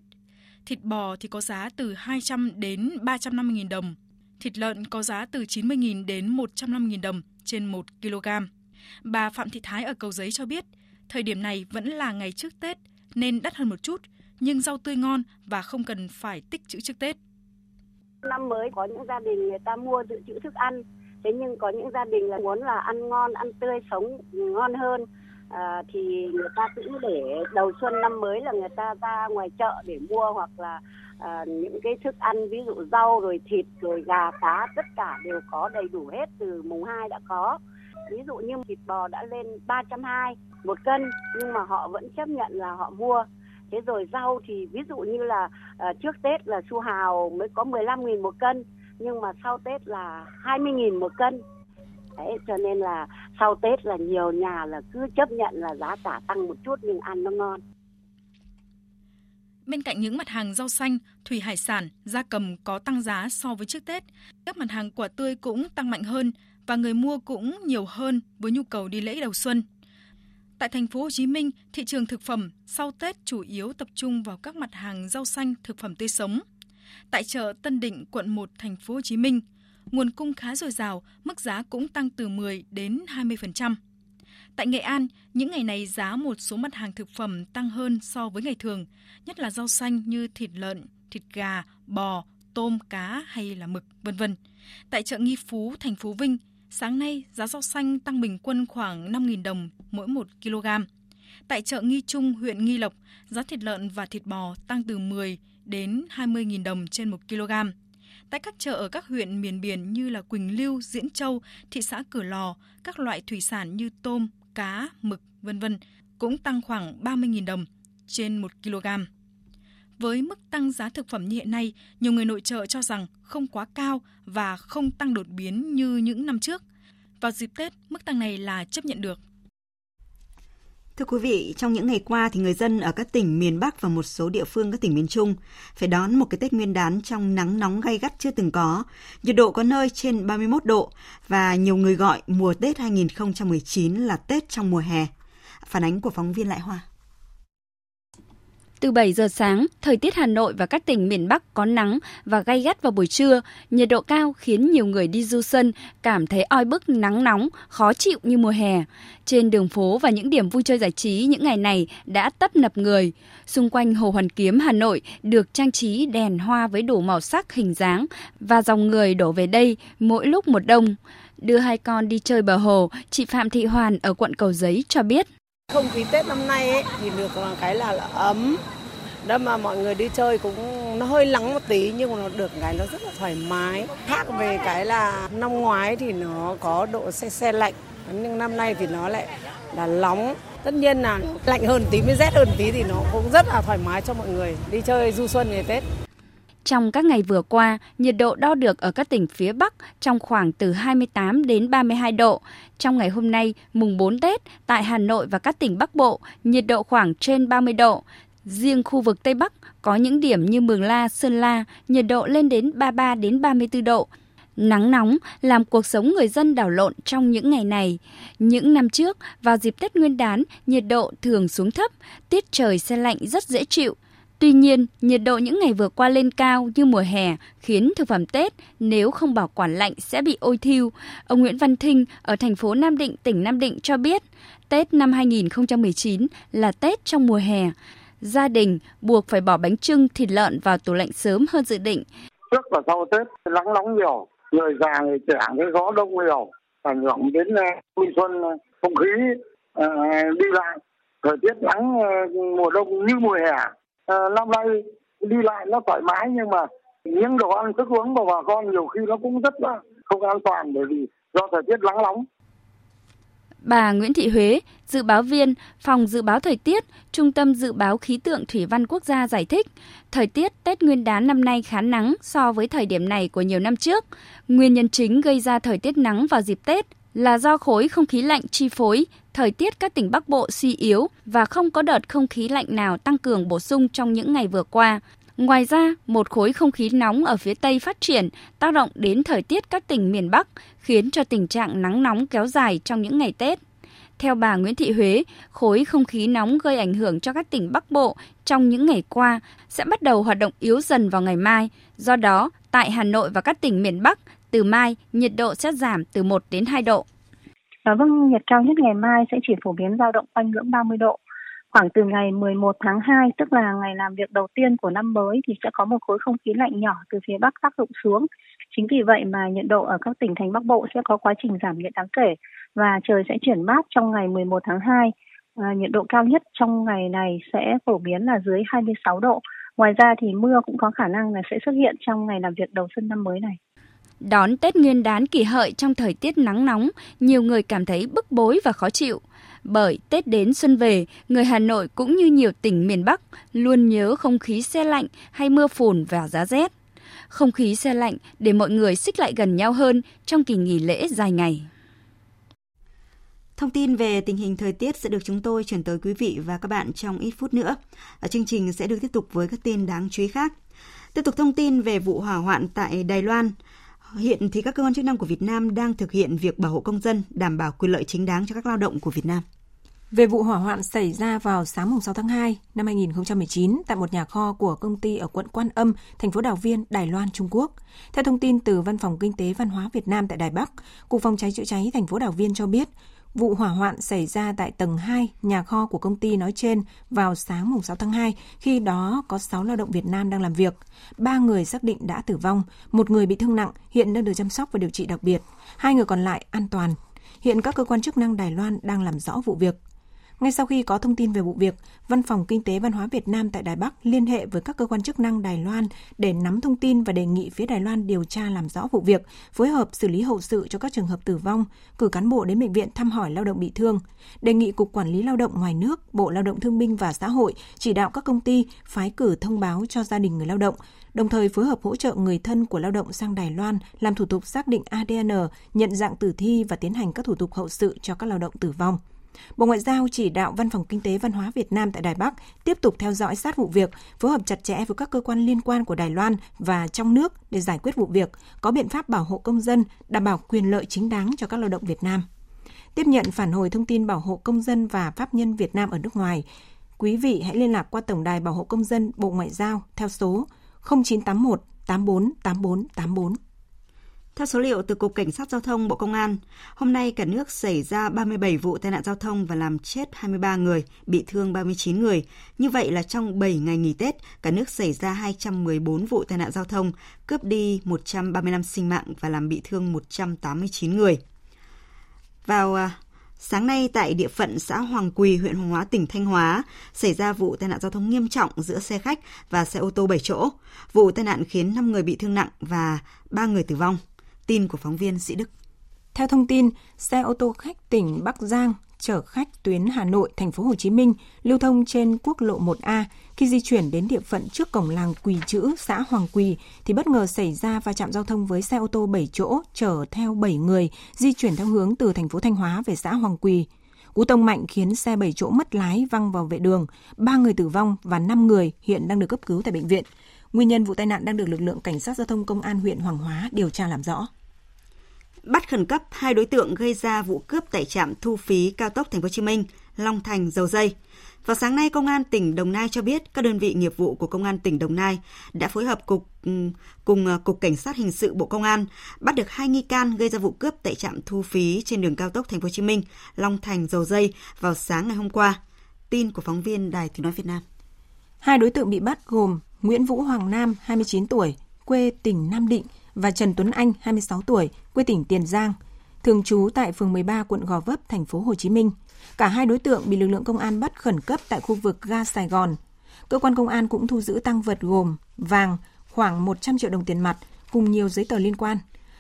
Thịt bò thì có giá từ 200 đến 350.000 đồng. Thịt lợn có giá từ 90.000 đến 150.000 đồng trên 1 kg. Bà Phạm Thị Thái ở Cầu Giấy cho biết, thời điểm này vẫn là ngày trước Tết nên đắt hơn một chút, nhưng rau tươi ngon và không cần phải tích trữ trước Tết. Năm mới có những gia đình người ta mua dự trữ thức ăn, thế nhưng có những gia đình là muốn là ăn ngon, ăn tươi, sống ngon hơn. À, thì người ta cũng để đầu xuân năm mới là người ta ra ngoài chợ để mua hoặc là à, những cái thức ăn ví dụ rau rồi thịt rồi gà cá tất cả đều có đầy đủ hết từ mùng 2 đã có ví dụ như thịt bò đã lên 320 một cân nhưng mà họ vẫn chấp nhận là họ mua. Thế rồi rau thì ví dụ như là uh, trước Tết là su hào mới có 15.000 một cân nhưng mà sau Tết là 20.000 một cân. Đấy, cho nên là sau Tết là nhiều nhà là cứ chấp nhận là giá cả tăng một chút nhưng ăn nó ngon. Bên cạnh những mặt hàng rau xanh, thủy hải sản, gia cầm có tăng giá so với trước Tết, các mặt hàng quả tươi cũng tăng mạnh hơn và người mua cũng nhiều hơn với nhu cầu đi lễ đầu xuân. Tại thành phố Hồ Chí Minh, thị trường thực phẩm sau Tết chủ yếu tập trung vào các mặt hàng rau xanh, thực phẩm tươi sống. Tại chợ Tân Định, quận 1, thành phố Hồ Chí Minh, nguồn cung khá dồi dào, mức giá cũng tăng từ 10 đến 20%. Tại Nghệ An, những ngày này giá một số mặt hàng thực phẩm tăng hơn so với ngày thường, nhất là rau xanh như thịt lợn, thịt gà, bò, tôm, cá hay là mực, vân vân. Tại chợ Nghi Phú, thành phố Vinh, sáng nay giá rau xanh tăng bình quân khoảng 5.000 đồng mỗi 1 kg. Tại chợ Nghi Trung, huyện Nghi Lộc, giá thịt lợn và thịt bò tăng từ 10 đến 20.000 đồng trên 1 kg. Tại các chợ ở các huyện miền biển như là Quỳnh Lưu, Diễn Châu, thị xã Cửa Lò, các loại thủy sản như tôm, cá, mực, vân vân cũng tăng khoảng 30.000 đồng trên 1 kg. Với mức tăng giá thực phẩm như hiện nay, nhiều người nội trợ cho rằng không quá cao và không tăng đột biến như những năm trước. Vào dịp Tết, mức tăng này là chấp nhận được. Thưa quý vị, trong những ngày qua thì người dân ở các tỉnh miền Bắc và một số địa phương các tỉnh miền Trung phải đón một cái Tết Nguyên đán trong nắng nóng gay gắt chưa từng có. Nhiệt độ có nơi trên 31 độ và nhiều người gọi mùa Tết 2019 là Tết trong mùa hè. Phản ánh của phóng viên Lại Hoa. Từ 7 giờ sáng, thời tiết Hà Nội và các tỉnh miền Bắc có nắng và gay gắt vào buổi trưa, nhiệt độ cao khiến nhiều người đi du xuân cảm thấy oi bức nắng nóng, khó chịu như mùa hè. Trên đường phố và những điểm vui chơi giải trí những ngày này đã tấp nập người. Xung quanh Hồ Hoàn Kiếm Hà Nội được trang trí đèn hoa với đủ màu sắc hình dáng và dòng người đổ về đây mỗi lúc một đông. Đưa hai con đi chơi bờ hồ, chị Phạm Thị Hoàn ở quận Cầu Giấy cho biết. Không khí Tết năm nay ấy, thì được cái là, là ấm, đó mà mọi người đi chơi cũng nó hơi nắng một tí nhưng mà nó được cái nó rất là thoải mái. Khác về cái là năm ngoái thì nó có độ xe xe lạnh nhưng năm nay thì nó lại là nóng. Tất nhiên là lạnh hơn tí mới rét hơn tí thì nó cũng rất là thoải mái cho mọi người đi chơi du xuân ngày Tết trong các ngày vừa qua, nhiệt độ đo được ở các tỉnh phía Bắc trong khoảng từ 28 đến 32 độ. Trong ngày hôm nay, mùng 4 Tết, tại Hà Nội và các tỉnh Bắc Bộ, nhiệt độ khoảng trên 30 độ. Riêng khu vực Tây Bắc có những điểm như Mường La, Sơn La, nhiệt độ lên đến 33 đến 34 độ. Nắng nóng làm cuộc sống người dân đảo lộn trong những ngày này. Những năm trước, vào dịp Tết Nguyên đán, nhiệt độ thường xuống thấp, tiết trời xe lạnh rất dễ chịu. Tuy nhiên, nhiệt độ những ngày vừa qua lên cao như mùa hè khiến thực phẩm Tết nếu không bảo quản lạnh sẽ bị ôi thiêu. Ông Nguyễn Văn Thinh ở thành phố Nam Định, tỉnh Nam Định cho biết, Tết năm 2019 là Tết trong mùa hè gia đình buộc phải bỏ bánh trưng thịt lợn vào tủ lạnh sớm hơn dự định. Trước và sau Tết nắng nóng nhiều, người già người trẻ cái gió đông nhiều, ảnh hưởng đến ờ, vui xuân ờ, không khí ờ, đi lại. Thời tiết nắng mùa đông như mùa hè. Uh, năm nay đi lại nó thoải mái nhưng mà những đồ ăn thức uống của bà con nhiều khi nó cũng rất là không an toàn bởi vì do thời tiết nắng nóng. Bà Nguyễn Thị Huế, dự báo viên Phòng Dự báo Thời tiết, Trung tâm Dự báo Khí tượng Thủy văn Quốc gia giải thích, thời tiết Tết Nguyên đán năm nay khá nắng so với thời điểm này của nhiều năm trước. Nguyên nhân chính gây ra thời tiết nắng vào dịp Tết là do khối không khí lạnh chi phối, thời tiết các tỉnh Bắc Bộ suy yếu và không có đợt không khí lạnh nào tăng cường bổ sung trong những ngày vừa qua. Ngoài ra, một khối không khí nóng ở phía Tây phát triển tác động đến thời tiết các tỉnh miền Bắc, khiến cho tình trạng nắng nóng kéo dài trong những ngày Tết. Theo bà Nguyễn Thị Huế, khối không khí nóng gây ảnh hưởng cho các tỉnh Bắc Bộ trong những ngày qua sẽ bắt đầu hoạt động yếu dần vào ngày mai. Do đó, tại Hà Nội và các tỉnh miền Bắc, từ mai nhiệt độ sẽ giảm từ 1 đến 2 độ. À, vâng, nhiệt cao nhất ngày mai sẽ chỉ phổ biến dao động quanh ngưỡng 30 độ. khoảng từ ngày 11 tháng 2 tức là ngày làm việc đầu tiên của năm mới thì sẽ có một khối không khí lạnh nhỏ từ phía bắc tác động xuống. Chính vì vậy mà nhiệt độ ở các tỉnh thành Bắc Bộ sẽ có quá trình giảm nhiệt đáng kể và trời sẽ chuyển mát trong ngày 11 tháng 2. À, ờ, nhiệt độ cao nhất trong ngày này sẽ phổ biến là dưới 26 độ. Ngoài ra thì mưa cũng có khả năng là sẽ xuất hiện trong ngày làm việc đầu xuân năm mới này. Đón Tết Nguyên đán kỷ hợi trong thời tiết nắng nóng, nhiều người cảm thấy bức bối và khó chịu. Bởi Tết đến xuân về, người Hà Nội cũng như nhiều tỉnh miền Bắc luôn nhớ không khí xe lạnh hay mưa phùn và giá rét. Không khí xe lạnh để mọi người xích lại gần nhau hơn trong kỳ nghỉ lễ dài ngày. Thông tin về tình hình thời tiết sẽ được chúng tôi chuyển tới quý vị và các bạn trong ít phút nữa. Ở chương trình sẽ được tiếp tục với các tin đáng chú ý khác. Tiếp tục thông tin về vụ hỏa hoạn tại Đài Loan. Hiện thì các cơ quan chức năng của Việt Nam đang thực hiện việc bảo hộ công dân, đảm bảo quyền lợi chính đáng cho các lao động của Việt Nam. Về vụ hỏa hoạn xảy ra vào sáng 6 tháng 2 năm 2019 tại một nhà kho của công ty ở quận Quan Âm, thành phố Đào Viên, Đài Loan, Trung Quốc. Theo thông tin từ Văn phòng Kinh tế Văn hóa Việt Nam tại Đài Bắc, Cục Phòng cháy chữa cháy thành phố Đào Viên cho biết, Vụ hỏa hoạn xảy ra tại tầng 2 nhà kho của công ty nói trên vào sáng 6 tháng 2, khi đó có 6 lao động Việt Nam đang làm việc. Ba người xác định đã tử vong, một người bị thương nặng, hiện đang được chăm sóc và điều trị đặc biệt. Hai người còn lại an toàn. Hiện các cơ quan chức năng Đài Loan đang làm rõ vụ việc. Ngay sau khi có thông tin về vụ việc, Văn phòng Kinh tế Văn hóa Việt Nam tại Đài Bắc liên hệ với các cơ quan chức năng Đài Loan để nắm thông tin và đề nghị phía Đài Loan điều tra làm rõ vụ việc, phối hợp xử lý hậu sự cho các trường hợp tử vong, cử cán bộ đến bệnh viện thăm hỏi lao động bị thương, đề nghị Cục Quản lý Lao động ngoài nước, Bộ Lao động Thương binh và Xã hội chỉ đạo các công ty phái cử thông báo cho gia đình người lao động, đồng thời phối hợp hỗ trợ người thân của lao động sang Đài Loan làm thủ tục xác định ADN, nhận dạng tử thi và tiến hành các thủ tục hậu sự cho các lao động tử vong. Bộ Ngoại giao chỉ đạo Văn phòng Kinh tế Văn hóa Việt Nam tại Đài Bắc tiếp tục theo dõi sát vụ việc, phối hợp chặt chẽ với các cơ quan liên quan của Đài Loan và trong nước để giải quyết vụ việc, có biện pháp bảo hộ công dân, đảm bảo quyền lợi chính đáng cho các lao động Việt Nam. Tiếp nhận phản hồi thông tin bảo hộ công dân và pháp nhân Việt Nam ở nước ngoài, quý vị hãy liên lạc qua Tổng đài Bảo hộ Công dân Bộ Ngoại giao theo số 0981 84 84 84. Theo số liệu từ Cục Cảnh sát Giao thông Bộ Công an, hôm nay cả nước xảy ra 37 vụ tai nạn giao thông và làm chết 23 người, bị thương 39 người. Như vậy là trong 7 ngày nghỉ Tết, cả nước xảy ra 214 vụ tai nạn giao thông, cướp đi 135 sinh mạng và làm bị thương 189 người. Vào à, Sáng nay tại địa phận xã Hoàng Quỳ, huyện Hoàng Hóa, tỉnh Thanh Hóa, xảy ra vụ tai nạn giao thông nghiêm trọng giữa xe khách và xe ô tô 7 chỗ. Vụ tai nạn khiến 5 người bị thương nặng và 3 người tử vong. Tin của phóng viên Sĩ Đức. Theo thông tin, xe ô tô khách tỉnh Bắc Giang chở khách tuyến Hà Nội, thành phố Hồ Chí Minh lưu thông trên quốc lộ 1A khi di chuyển đến địa phận trước cổng làng Quỳ Chữ, xã Hoàng Quỳ thì bất ngờ xảy ra va chạm giao thông với xe ô tô 7 chỗ chở theo 7 người di chuyển theo hướng từ thành phố Thanh Hóa về xã Hoàng Quỳ. Cú tông mạnh khiến xe 7 chỗ mất lái văng vào vệ đường, 3 người tử vong và 5 người hiện đang được cấp cứu tại bệnh viện. Nguyên nhân vụ tai nạn đang được lực lượng cảnh sát giao thông công an huyện Hoàng Hóa điều tra làm rõ. Bắt khẩn cấp hai đối tượng gây ra vụ cướp tại trạm thu phí cao tốc Thành phố Hồ Chí Minh, Long Thành, Dầu Dây. Vào sáng nay, Công an tỉnh Đồng Nai cho biết các đơn vị nghiệp vụ của Công an tỉnh Đồng Nai đã phối hợp cục cùng ờ, Cục Cảnh sát Hình sự Bộ Công an bắt được hai nghi can gây ra vụ cướp tại trạm thu phí trên đường cao tốc Thành phố Hồ Chí Minh, Long Thành, Dầu Dây vào sáng ngày hôm qua. Tin của phóng viên Đài Tiếng nói Việt Nam. Hai đối tượng bị bắt gồm Nguyễn Vũ Hoàng Nam, 29 tuổi, quê tỉnh Nam Định và Trần Tuấn Anh, 26 tuổi, quê tỉnh Tiền Giang, thường trú tại phường 13 quận Gò Vấp, thành phố Hồ Chí Minh. Cả hai đối tượng bị lực lượng công an bắt khẩn cấp tại khu vực ga Sài Gòn. Cơ quan công an cũng thu giữ tăng vật gồm vàng, khoảng 100 triệu đồng tiền mặt cùng nhiều giấy tờ liên quan.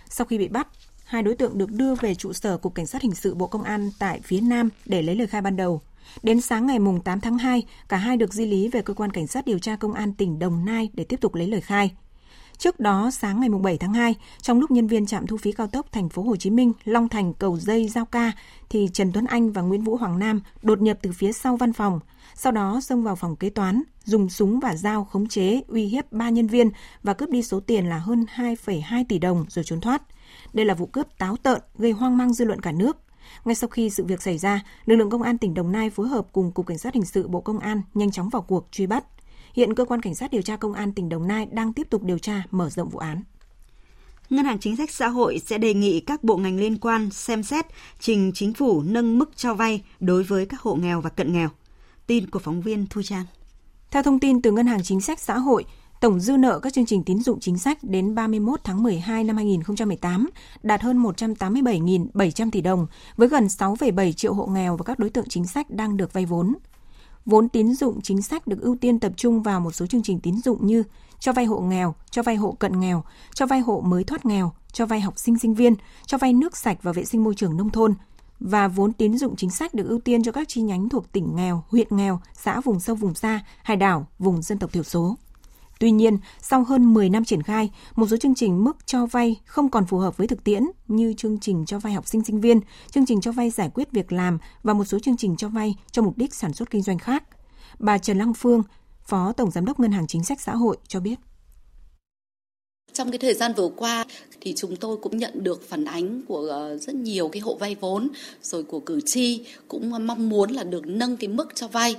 Sau khi bị bắt, hai đối tượng được đưa về trụ sở Cục Cảnh sát Hình sự Bộ Công an tại phía Nam để lấy lời khai ban đầu. Đến sáng ngày 8 tháng 2, cả hai được di lý về cơ quan cảnh sát điều tra công an tỉnh Đồng Nai để tiếp tục lấy lời khai. Trước đó, sáng ngày 7 tháng 2, trong lúc nhân viên trạm thu phí cao tốc thành phố Hồ Chí Minh, Long Thành, Cầu Dây, Giao Ca, thì Trần Tuấn Anh và Nguyễn Vũ Hoàng Nam đột nhập từ phía sau văn phòng, sau đó xông vào phòng kế toán, dùng súng và dao khống chế, uy hiếp ba nhân viên và cướp đi số tiền là hơn 2,2 tỷ đồng rồi trốn thoát. Đây là vụ cướp táo tợn, gây hoang mang dư luận cả nước. Ngay sau khi sự việc xảy ra, lực lượng công an tỉnh Đồng Nai phối hợp cùng Cục Cảnh sát Hình sự Bộ Công an nhanh chóng vào cuộc truy bắt. Hiện cơ quan cảnh sát điều tra công an tỉnh Đồng Nai đang tiếp tục điều tra mở rộng vụ án. Ngân hàng Chính sách Xã hội sẽ đề nghị các bộ ngành liên quan xem xét trình chính phủ nâng mức cho vay đối với các hộ nghèo và cận nghèo. Tin của phóng viên Thu Trang. Theo thông tin từ Ngân hàng Chính sách Xã hội, tổng dư nợ các chương trình tín dụng chính sách đến 31 tháng 12 năm 2018 đạt hơn 187.700 tỷ đồng, với gần 6,7 triệu hộ nghèo và các đối tượng chính sách đang được vay vốn. Vốn tín dụng chính sách được ưu tiên tập trung vào một số chương trình tín dụng như cho vay hộ nghèo, cho vay hộ cận nghèo, cho vay hộ mới thoát nghèo, cho vay học sinh sinh viên, cho vay nước sạch và vệ sinh môi trường nông thôn và vốn tín dụng chính sách được ưu tiên cho các chi nhánh thuộc tỉnh nghèo, huyện nghèo, xã vùng sâu vùng xa, hải đảo, vùng dân tộc thiểu số. Tuy nhiên, sau hơn 10 năm triển khai, một số chương trình mức cho vay không còn phù hợp với thực tiễn như chương trình cho vay học sinh sinh viên, chương trình cho vay giải quyết việc làm và một số chương trình cho vay cho mục đích sản xuất kinh doanh khác. Bà Trần Lăng Phương, Phó Tổng Giám đốc Ngân hàng Chính sách Xã hội cho biết. Trong cái thời gian vừa qua thì chúng tôi cũng nhận được phản ánh của ờ, rất nhiều cái hộ vay vốn rồi của cử tri cũng mong muốn là được nâng cái mức cho vay.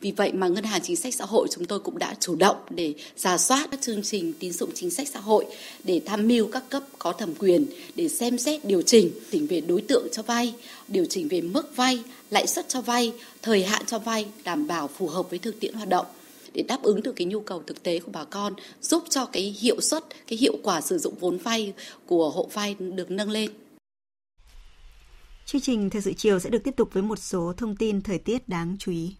Vì vậy mà Ngân hàng Chính sách Xã hội chúng tôi cũng đã chủ động để giả soát các chương trình tín dụng chính sách xã hội để tham mưu các cấp có thẩm quyền để xem xét điều chỉnh, chỉnh về đối tượng cho vay, điều chỉnh về mức vay, lãi suất cho vay, thời hạn cho vay đảm bảo phù hợp với thực tiễn hoạt động để đáp ứng được cái nhu cầu thực tế của bà con, giúp cho cái hiệu suất, cái hiệu quả sử dụng vốn vay của hộ vay được nâng lên. Chương trình Thời sự chiều sẽ được tiếp tục với một số thông tin thời tiết đáng chú ý.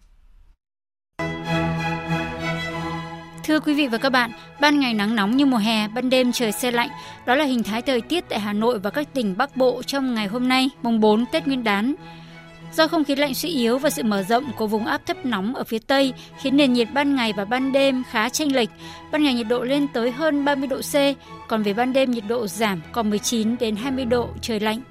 Thưa quý vị và các bạn, ban ngày nắng nóng như mùa hè, ban đêm trời xe lạnh. Đó là hình thái thời tiết tại Hà Nội và các tỉnh Bắc Bộ trong ngày hôm nay, mùng 4 Tết Nguyên đán. Do không khí lạnh suy yếu và sự mở rộng của vùng áp thấp nóng ở phía Tây khiến nền nhiệt ban ngày và ban đêm khá chênh lệch. Ban ngày nhiệt độ lên tới hơn 30 độ C, còn về ban đêm nhiệt độ giảm còn 19 đến 20 độ, trời lạnh.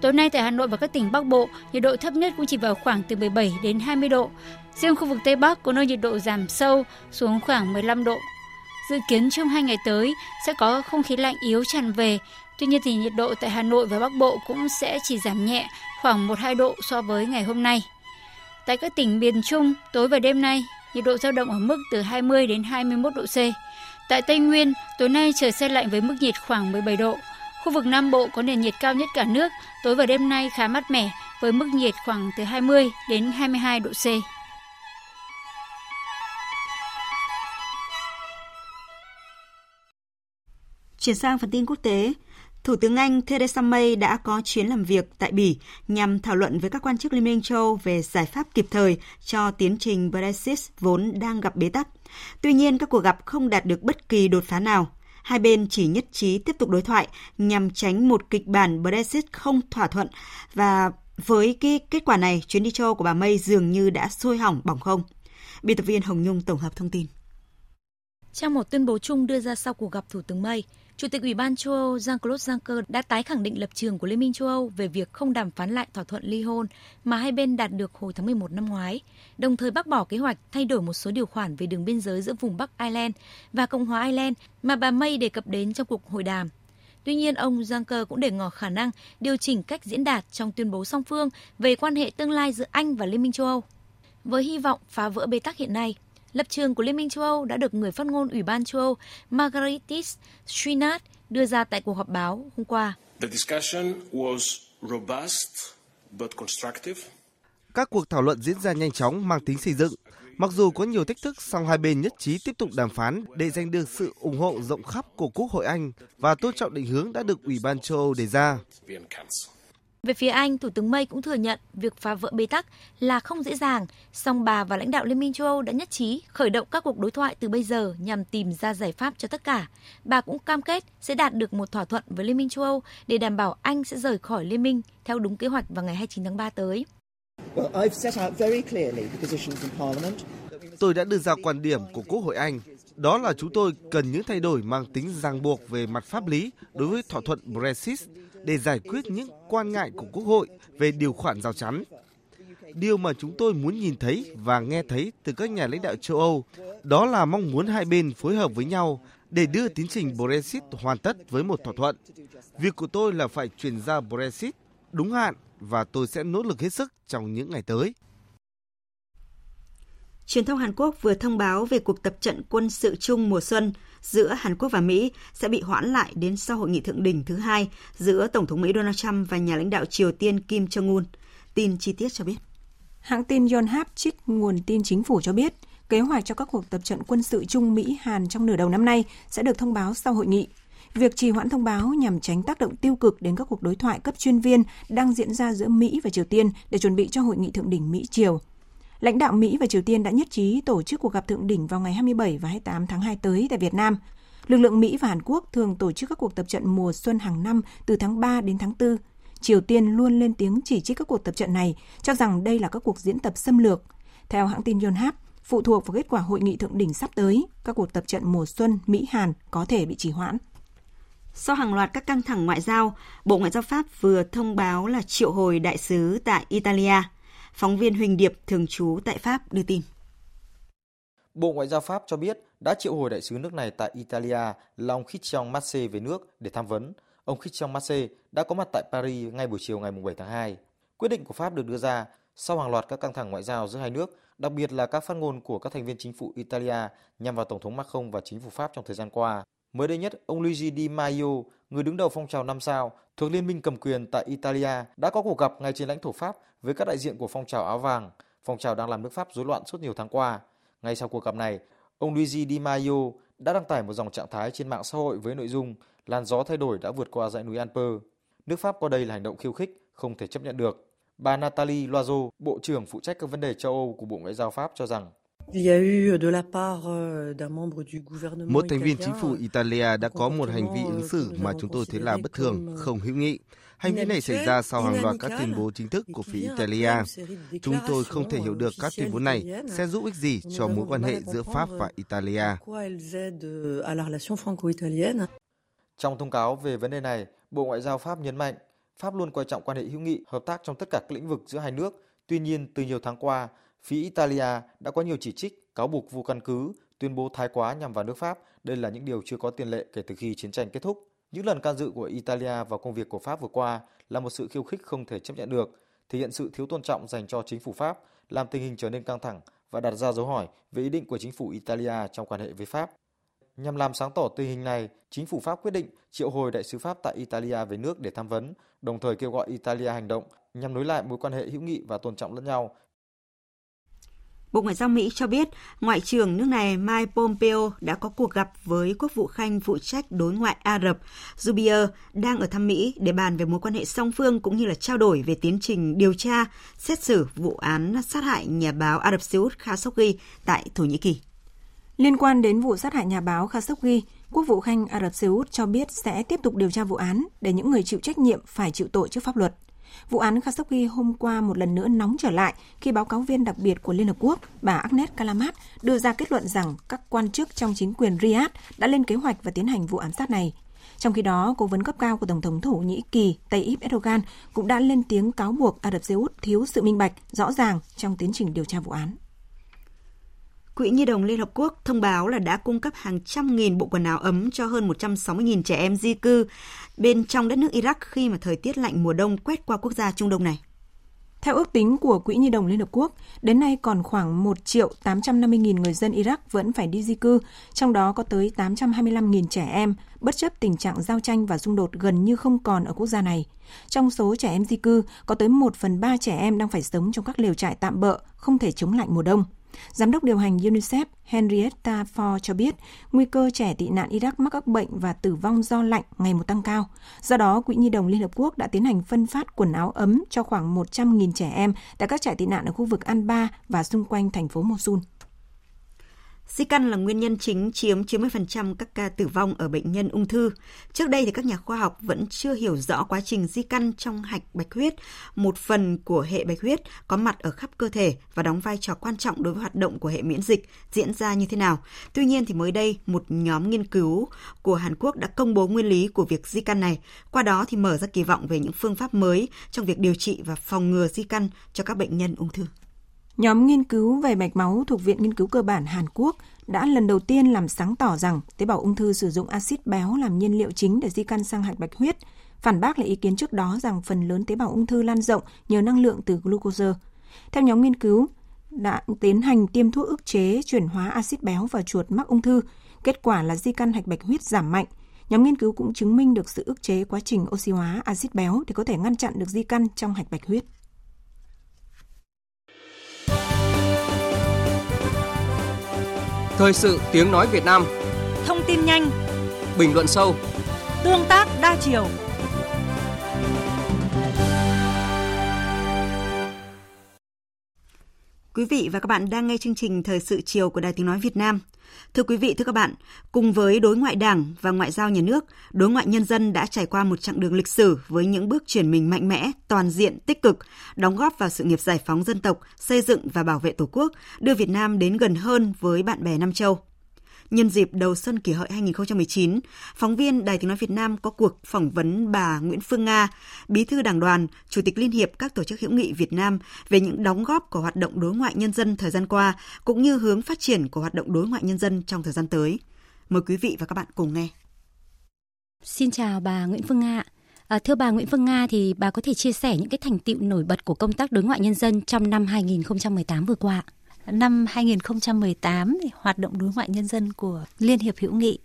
Tối nay tại Hà Nội và các tỉnh Bắc Bộ, nhiệt độ thấp nhất cũng chỉ vào khoảng từ 17 đến 20 độ. Riêng khu vực Tây Bắc có nơi nhiệt độ giảm sâu xuống khoảng 15 độ. Dự kiến trong hai ngày tới sẽ có không khí lạnh yếu tràn về. Tuy nhiên thì nhiệt độ tại Hà Nội và Bắc Bộ cũng sẽ chỉ giảm nhẹ khoảng 1-2 độ so với ngày hôm nay. Tại các tỉnh miền Trung, tối và đêm nay, nhiệt độ dao động ở mức từ 20 đến 21 độ C. Tại Tây Nguyên, tối nay trời xe lạnh với mức nhiệt khoảng 17 độ. Khu vực Nam Bộ có nền nhiệt cao nhất cả nước, tối và đêm nay khá mát mẻ với mức nhiệt khoảng từ 20 đến 22 độ C. Chuyển sang phần tin quốc tế, Thủ tướng Anh Theresa May đã có chuyến làm việc tại Bỉ nhằm thảo luận với các quan chức Liên minh châu về giải pháp kịp thời cho tiến trình Brexit vốn đang gặp bế tắc. Tuy nhiên, các cuộc gặp không đạt được bất kỳ đột phá nào. Hai bên chỉ nhất trí tiếp tục đối thoại nhằm tránh một kịch bản Brexit không thỏa thuận và với cái kết quả này, chuyến đi châu của bà May dường như đã sôi hỏng bỏng không. Biên tập viên Hồng Nhung tổng hợp thông tin. Trong một tuyên bố chung đưa ra sau cuộc gặp Thủ tướng May, Chủ tịch Ủy ban châu Âu Jean-Claude Juncker đã tái khẳng định lập trường của Liên minh châu Âu về việc không đàm phán lại thỏa thuận ly hôn mà hai bên đạt được hồi tháng 11 năm ngoái, đồng thời bác bỏ kế hoạch thay đổi một số điều khoản về đường biên giới giữa vùng Bắc Ireland và Cộng hòa Ireland mà bà May đề cập đến trong cuộc hội đàm. Tuy nhiên, ông Juncker cũng để ngỏ khả năng điều chỉnh cách diễn đạt trong tuyên bố song phương về quan hệ tương lai giữa Anh và Liên minh châu Âu. Với hy vọng phá vỡ bế tắc hiện nay, Lập trường của Liên minh châu Âu đã được người phát ngôn Ủy ban châu Âu Margaritis Shinat đưa ra tại cuộc họp báo hôm qua. Các cuộc thảo luận diễn ra nhanh chóng mang tính xây dựng. Mặc dù có nhiều thách thức, song hai bên nhất trí tiếp tục đàm phán để giành được sự ủng hộ rộng khắp của Quốc hội Anh và tôn trọng định hướng đã được Ủy ban châu Âu đề ra. Về phía Anh, Thủ tướng May cũng thừa nhận việc phá vỡ bế tắc là không dễ dàng, song bà và lãnh đạo Liên minh châu Âu đã nhất trí khởi động các cuộc đối thoại từ bây giờ nhằm tìm ra giải pháp cho tất cả. Bà cũng cam kết sẽ đạt được một thỏa thuận với Liên minh châu Âu để đảm bảo Anh sẽ rời khỏi Liên minh theo đúng kế hoạch vào ngày 29 tháng 3 tới. Tôi đã đưa ra quan điểm của Quốc hội Anh đó là chúng tôi cần những thay đổi mang tính ràng buộc về mặt pháp lý đối với thỏa thuận Brexit để giải quyết những quan ngại của Quốc hội về điều khoản rào chắn. Điều mà chúng tôi muốn nhìn thấy và nghe thấy từ các nhà lãnh đạo châu Âu, đó là mong muốn hai bên phối hợp với nhau để đưa tiến trình Brexit hoàn tất với một thỏa thuận. Việc của tôi là phải chuyển ra Brexit đúng hạn và tôi sẽ nỗ lực hết sức trong những ngày tới. Truyền thông Hàn Quốc vừa thông báo về cuộc tập trận quân sự chung mùa xuân giữa Hàn Quốc và Mỹ sẽ bị hoãn lại đến sau hội nghị thượng đỉnh thứ hai giữa Tổng thống Mỹ Donald Trump và nhà lãnh đạo Triều Tiên Kim Jong-un. Tin chi tiết cho biết. Hãng tin Yonhap trích nguồn tin chính phủ cho biết, kế hoạch cho các cuộc tập trận quân sự chung Mỹ-Hàn trong nửa đầu năm nay sẽ được thông báo sau hội nghị. Việc trì hoãn thông báo nhằm tránh tác động tiêu cực đến các cuộc đối thoại cấp chuyên viên đang diễn ra giữa Mỹ và Triều Tiên để chuẩn bị cho hội nghị thượng đỉnh Mỹ-Triều. Lãnh đạo Mỹ và Triều Tiên đã nhất trí tổ chức cuộc gặp thượng đỉnh vào ngày 27 và 28 tháng 2 tới tại Việt Nam. Lực lượng Mỹ và Hàn Quốc thường tổ chức các cuộc tập trận mùa xuân hàng năm từ tháng 3 đến tháng 4. Triều Tiên luôn lên tiếng chỉ trích các cuộc tập trận này, cho rằng đây là các cuộc diễn tập xâm lược. Theo hãng tin Yonhap, phụ thuộc vào kết quả hội nghị thượng đỉnh sắp tới, các cuộc tập trận mùa xuân Mỹ-Hàn có thể bị trì hoãn. Sau hàng loạt các căng thẳng ngoại giao, Bộ Ngoại giao Pháp vừa thông báo là triệu hồi đại sứ tại Italia. Phóng viên Huỳnh Điệp, thường trú tại Pháp, đưa tin. Bộ Ngoại giao Pháp cho biết đã triệu hồi đại sứ nước này tại Italia là ông Christian Masse về nước để tham vấn. Ông Christian Masse đã có mặt tại Paris ngay buổi chiều ngày 7 tháng 2. Quyết định của Pháp được đưa ra sau hàng loạt các căng thẳng ngoại giao giữa hai nước, đặc biệt là các phát ngôn của các thành viên chính phủ Italia nhằm vào Tổng thống Macron và chính phủ Pháp trong thời gian qua. Mới đây nhất, ông Luigi Di Maio, người đứng đầu phong trào năm sao thuộc liên minh cầm quyền tại Italia, đã có cuộc gặp ngay trên lãnh thổ Pháp với các đại diện của phong trào áo vàng, phong trào đang làm nước Pháp rối loạn suốt nhiều tháng qua. Ngay sau cuộc gặp này, ông Luigi Di Maio đã đăng tải một dòng trạng thái trên mạng xã hội với nội dung làn gió thay đổi đã vượt qua dãy núi Alper. Nước Pháp coi đây là hành động khiêu khích, không thể chấp nhận được. Bà Nathalie Loiseau, Bộ trưởng phụ trách các vấn đề châu Âu của Bộ Ngoại giao Pháp cho rằng một thành viên chính phủ Italia đã có một hành vi ứng xử mà chúng tôi thấy là bất thường, không hữu nghị. Hành vi này xảy ra sau hàng loạt các tuyên bố chính thức của phía Italia. Chúng tôi không thể hiểu được các tuyên bố này sẽ giúp ích gì cho mối quan hệ giữa Pháp và Italia. Trong thông cáo về vấn đề này, Bộ Ngoại giao Pháp nhấn mạnh Pháp luôn coi trọng quan hệ hữu nghị, hợp tác trong tất cả các lĩnh vực giữa hai nước. Tuy nhiên, từ nhiều tháng qua, Phía Italia đã có nhiều chỉ trích, cáo buộc vô căn cứ, tuyên bố thái quá nhằm vào nước Pháp. Đây là những điều chưa có tiền lệ kể từ khi chiến tranh kết thúc. Những lần can dự của Italia vào công việc của Pháp vừa qua là một sự khiêu khích không thể chấp nhận được, thể hiện sự thiếu tôn trọng dành cho chính phủ Pháp, làm tình hình trở nên căng thẳng và đặt ra dấu hỏi về ý định của chính phủ Italia trong quan hệ với Pháp. Nhằm làm sáng tỏ tình hình này, chính phủ Pháp quyết định triệu hồi đại sứ Pháp tại Italia về nước để tham vấn, đồng thời kêu gọi Italia hành động nhằm nối lại mối quan hệ hữu nghị và tôn trọng lẫn nhau Bộ Ngoại giao Mỹ cho biết, Ngoại trưởng nước này Mike Pompeo đã có cuộc gặp với quốc vụ khanh phụ trách đối ngoại Ả Rập Zubier đang ở thăm Mỹ để bàn về mối quan hệ song phương cũng như là trao đổi về tiến trình điều tra, xét xử vụ án sát hại nhà báo Ả Rập Xê Út Khashoggi tại Thổ Nhĩ Kỳ. Liên quan đến vụ sát hại nhà báo Khashoggi, Quốc vụ Khanh Ả Rập Xê Út cho biết sẽ tiếp tục điều tra vụ án để những người chịu trách nhiệm phải chịu tội trước pháp luật. Vụ án Khashoggi hôm qua một lần nữa nóng trở lại khi báo cáo viên đặc biệt của Liên Hợp Quốc, bà Agnes Kalamat, đưa ra kết luận rằng các quan chức trong chính quyền Riyadh đã lên kế hoạch và tiến hành vụ ám sát này. Trong khi đó, cố vấn cấp cao của Tổng thống Thổ Nhĩ Kỳ Tayyip Erdogan cũng đã lên tiếng cáo buộc Ả Rập Xê Út thiếu sự minh bạch, rõ ràng trong tiến trình điều tra vụ án. Quỹ Nhi đồng Liên Hợp Quốc thông báo là đã cung cấp hàng trăm nghìn bộ quần áo ấm cho hơn 160.000 trẻ em di cư bên trong đất nước Iraq khi mà thời tiết lạnh mùa đông quét qua quốc gia Trung Đông này. Theo ước tính của Quỹ Nhi đồng Liên Hợp Quốc, đến nay còn khoảng 1 triệu 850 nghìn người dân Iraq vẫn phải đi di cư, trong đó có tới 825 nghìn trẻ em, bất chấp tình trạng giao tranh và xung đột gần như không còn ở quốc gia này. Trong số trẻ em di cư, có tới 1 phần 3 trẻ em đang phải sống trong các lều trại tạm bỡ, không thể chống lạnh mùa đông. Giám đốc điều hành UNICEF Henrietta Ford cho biết nguy cơ trẻ tị nạn Iraq mắc các bệnh và tử vong do lạnh ngày một tăng cao. Do đó, Quỹ Nhi đồng Liên Hợp Quốc đã tiến hành phân phát quần áo ấm cho khoảng 100.000 trẻ em tại các trại tị nạn ở khu vực Anbar và xung quanh thành phố Mosul. Di căn là nguyên nhân chính chiếm 90% các ca tử vong ở bệnh nhân ung thư. Trước đây thì các nhà khoa học vẫn chưa hiểu rõ quá trình di căn trong hạch bạch huyết, một phần của hệ bạch huyết có mặt ở khắp cơ thể và đóng vai trò quan trọng đối với hoạt động của hệ miễn dịch diễn ra như thế nào. Tuy nhiên thì mới đây một nhóm nghiên cứu của Hàn Quốc đã công bố nguyên lý của việc di căn này. Qua đó thì mở ra kỳ vọng về những phương pháp mới trong việc điều trị và phòng ngừa di căn cho các bệnh nhân ung thư. Nhóm nghiên cứu về mạch máu thuộc Viện Nghiên cứu Cơ bản Hàn Quốc đã lần đầu tiên làm sáng tỏ rằng tế bào ung thư sử dụng axit béo làm nhiên liệu chính để di căn sang hạch bạch huyết, phản bác lại ý kiến trước đó rằng phần lớn tế bào ung thư lan rộng nhờ năng lượng từ glucose. Theo nhóm nghiên cứu, đã tiến hành tiêm thuốc ức chế chuyển hóa axit béo vào chuột mắc ung thư. Kết quả là di căn hạch bạch huyết giảm mạnh. Nhóm nghiên cứu cũng chứng minh được sự ức chế quá trình oxy hóa axit béo để có thể ngăn chặn được di căn trong hạch bạch huyết. Thời sự tiếng nói Việt Nam. Thông tin nhanh. Bình luận sâu. Tương tác đa chiều Quý vị và các bạn đang nghe chương trình Thời sự chiều của Đài Tiếng Nói Việt Nam. Thưa quý vị, thưa các bạn, cùng với đối ngoại đảng và ngoại giao nhà nước, đối ngoại nhân dân đã trải qua một chặng đường lịch sử với những bước chuyển mình mạnh mẽ, toàn diện, tích cực, đóng góp vào sự nghiệp giải phóng dân tộc, xây dựng và bảo vệ Tổ quốc, đưa Việt Nam đến gần hơn với bạn bè Nam châu. Nhân dịp đầu xuân kỷ hợi 2019, phóng viên Đài Tiếng Nói Việt Nam có cuộc phỏng vấn bà Nguyễn Phương Nga, Bí thư Đảng đoàn, Chủ tịch Liên hiệp các tổ chức hữu nghị Việt Nam về những đóng góp của hoạt động đối ngoại nhân dân thời gian qua, cũng như hướng phát triển của hoạt động đối ngoại nhân dân trong thời gian tới. Mời quý vị và các bạn cùng nghe. Xin chào bà Nguyễn Phương Nga. À, thưa bà Nguyễn Phương Nga thì bà có thể chia sẻ những cái thành tựu nổi bật của công tác đối ngoại nhân dân trong năm 2018 vừa qua ạ năm 2018 thì hoạt động đối ngoại nhân dân của Liên hiệp hữu nghị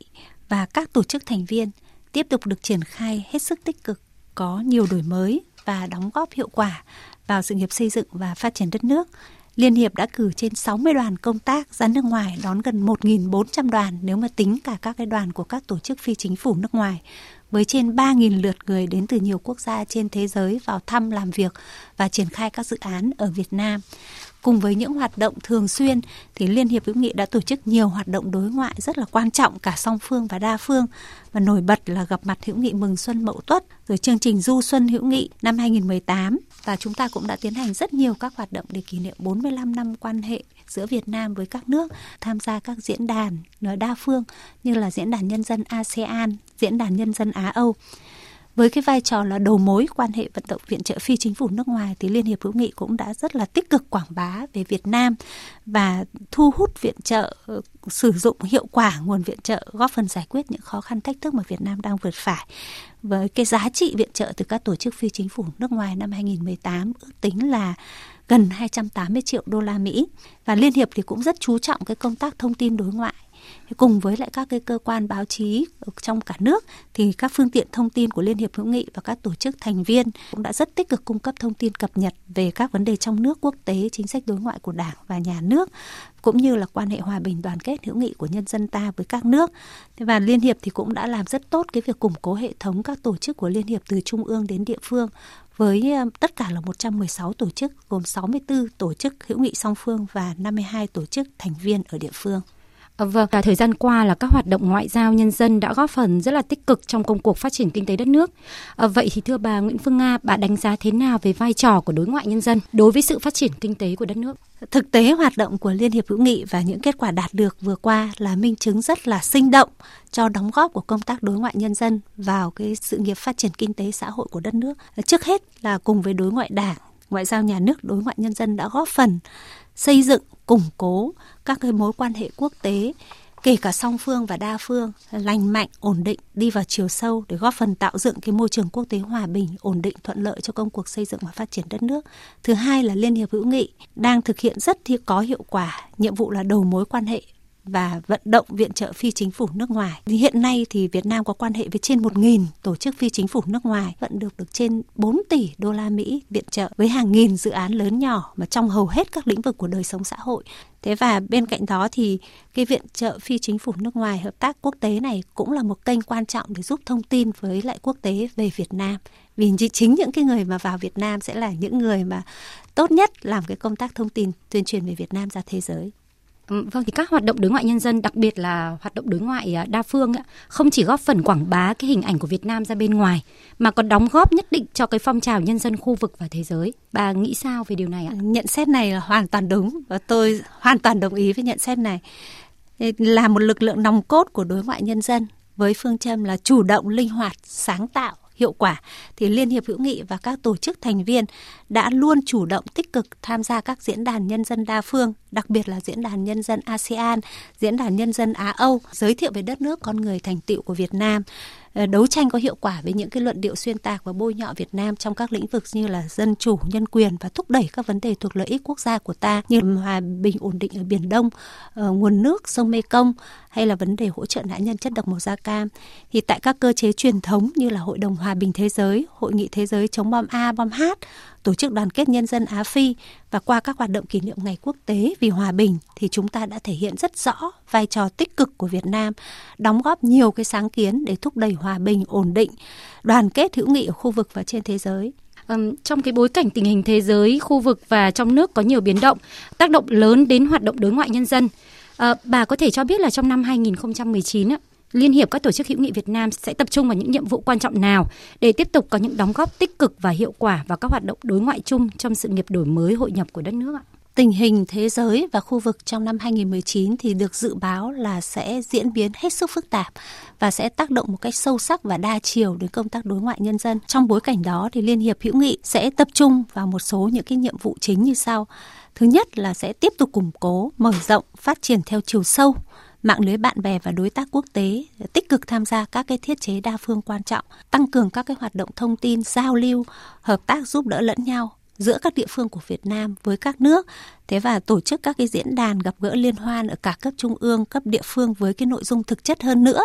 và các tổ chức thành viên tiếp tục được triển khai hết sức tích cực, có nhiều đổi mới và đóng góp hiệu quả vào sự nghiệp xây dựng và phát triển đất nước. Liên hiệp đã cử trên 60 đoàn công tác ra nước ngoài đón gần 1.400 đoàn nếu mà tính cả các cái đoàn của các tổ chức phi chính phủ nước ngoài với trên 3.000 lượt người đến từ nhiều quốc gia trên thế giới vào thăm làm việc và triển khai các dự án ở Việt Nam. Cùng với những hoạt động thường xuyên thì Liên hiệp hữu nghị đã tổ chức nhiều hoạt động đối ngoại rất là quan trọng cả song phương và đa phương. Và nổi bật là gặp mặt hữu nghị mừng xuân Mậu Tuất rồi chương trình Du xuân hữu nghị năm 2018 và chúng ta cũng đã tiến hành rất nhiều các hoạt động để kỷ niệm 45 năm quan hệ giữa Việt Nam với các nước, tham gia các diễn đàn đa phương như là diễn đàn nhân dân ASEAN, diễn đàn nhân dân Á Âu với cái vai trò là đầu mối quan hệ vận động viện trợ phi chính phủ nước ngoài thì Liên hiệp hữu nghị cũng đã rất là tích cực quảng bá về Việt Nam và thu hút viện trợ ờ, sử dụng hiệu quả nguồn viện trợ, góp phần giải quyết những khó khăn thách thức mà Việt Nam đang vượt phải. Với cái giá trị viện trợ từ các tổ chức phi chính phủ nước ngoài năm 2018 ước tính là gần 280 triệu đô la Mỹ và Liên hiệp thì cũng rất chú trọng cái công tác thông tin đối ngoại cùng với lại các cái cơ quan báo chí trong cả nước thì các phương tiện thông tin của Liên hiệp hữu nghị và các tổ chức thành viên cũng đã rất tích cực cung cấp thông tin cập nhật về các vấn đề trong nước quốc tế, chính sách đối ngoại của Đảng và nhà nước cũng như là quan hệ hòa bình đoàn kết hữu nghị của nhân dân ta với các nước. Và Liên hiệp thì cũng đã làm rất tốt cái việc củng cố hệ thống các tổ chức của Liên hiệp từ trung ương đến địa phương với ờ, tất cả là 116 tổ chức gồm 64 tổ chức hữu nghị song phương và 52 tổ chức thành viên ở địa phương. Ờ, vâng, à, thời gian qua là các hoạt động ngoại giao nhân dân đã góp phần rất là tích cực trong công cuộc phát triển kinh tế đất nước. À, vậy thì thưa bà Nguyễn Phương Nga, bà đánh giá thế nào về vai trò của đối ngoại nhân dân đối với sự phát triển kinh tế của đất nước? Thực tế hoạt động của Liên hiệp hữu nghị và những kết quả đạt được vừa qua là minh chứng rất là sinh động cho đóng góp của công tác đối ngoại nhân dân vào cái sự nghiệp phát triển kinh tế xã hội của đất nước. Trước hết là cùng với đối ngoại đảng, ngoại giao nhà nước, đối ngoại nhân dân đã góp phần xây dựng củng cố các cái mối quan hệ quốc tế, kể cả song phương và đa phương, lành mạnh, ổn định, đi vào chiều sâu để góp phần tạo dựng cái môi trường quốc tế hòa bình, ổn định, thuận lợi cho công cuộc xây dựng và phát triển đất nước. Thứ hai là liên hiệp hữu nghị đang thực hiện rất có hiệu quả. Nhiệm vụ là đầu mối quan hệ và vận động viện trợ phi chính phủ nước ngoài. Hiện nay thì Việt Nam có quan hệ với trên 1.000 tổ chức phi chính phủ nước ngoài, vận được được trên 4 tỷ đô la Mỹ viện trợ với hàng nghìn dự án lớn nhỏ mà trong hầu hết các lĩnh vực của đời sống xã hội. Thế và bên cạnh đó thì cái viện trợ phi chính phủ nước ngoài hợp tác quốc tế này cũng là một kênh quan trọng để giúp thông tin với lại quốc tế về Việt Nam. Vì chính những cái người mà vào Việt Nam sẽ là những người mà tốt nhất làm cái công tác thông tin tuyên truyền về Việt Nam ra thế giới. Vâng thì các hoạt động đối ngoại nhân dân đặc biệt là hoạt động đối ngoại à, đa phương không chỉ góp phần quảng bá cái hình ảnh của Việt Nam ra bên ngoài mà còn đóng góp nhất định cho cái phong trào nhân dân khu vực và thế giới. Bà nghĩ sao về điều này ạ? Nhận xét này là hoàn toàn đúng và tôi hoàn toàn đồng ý với nhận xét này. Là một lực lượng nòng cốt của đối ngoại nhân dân với phương châm là chủ động, linh hoạt, sáng tạo hiệu quả thì Liên hiệp hữu nghị và các tổ chức thành viên đã luôn chủ động tích cực tham gia các diễn đàn nhân dân đa phương, đặc biệt là diễn đàn nhân dân ASEAN, diễn đàn nhân dân Á Âu, giới thiệu về đất nước con người thành tựu của Việt Nam, Ờ, đấu tranh có hiệu quả với những cái luận điệu xuyên tạc và bôi nhọ Việt Nam trong các lĩnh vực như là dân chủ, nhân quyền và thúc đẩy các vấn đề thuộc lợi ích quốc gia của ta như hòa bình ổn định ở Biển Đông, ờ, nguồn nước sông Mê Công hay là vấn đề hỗ trợ nạn nhân chất độc màu da cam. Thì tại các cơ chế truyền thống như là Hội đồng Hòa bình Thế giới, Hội nghị Thế giới chống bom A, bom H, Tổ chức Đoàn kết Nhân dân Á Phi và qua các hoạt động kỷ niệm Ngày Quốc tế vì Hòa bình thì chúng ta đã thể hiện rất rõ vai trò tích cực của Việt Nam, đóng góp nhiều cái sáng kiến để thúc đẩy hòa bình, ổn định, đoàn kết hữu nghị ở khu vực và trên thế giới. Um, trong cái bối cảnh tình hình thế giới, khu vực và trong nước có nhiều biến động, tác động lớn đến hoạt động đối ngoại nhân dân. À, bà có thể cho biết là trong năm 2019 Liên hiệp các tổ chức hữu nghị Việt Nam sẽ tập trung vào những nhiệm vụ quan trọng nào để tiếp tục có những đóng góp tích cực và hiệu quả vào các hoạt động đối ngoại chung trong sự nghiệp đổi mới hội nhập của đất nước ạ? Tình hình thế giới và khu vực trong năm 2019 thì được dự báo là sẽ diễn biến hết sức phức tạp và sẽ tác động một cách sâu sắc và đa chiều đến công tác đối ngoại nhân dân. Trong bối cảnh đó thì Liên hiệp hữu nghị sẽ tập trung vào một số những cái nhiệm vụ chính như sau. Thứ nhất là sẽ tiếp tục củng cố, mở rộng, phát triển theo chiều sâu mạng lưới bạn bè và đối tác quốc tế tích cực tham gia các cái thiết chế đa phương quan trọng, tăng cường các cái hoạt động thông tin, giao lưu, hợp tác giúp đỡ lẫn nhau giữa các địa phương của Việt Nam với các nước. Thế và tổ chức các cái diễn đàn gặp gỡ liên hoan ở cả cấp trung ương, cấp địa phương với cái nội dung thực chất hơn nữa,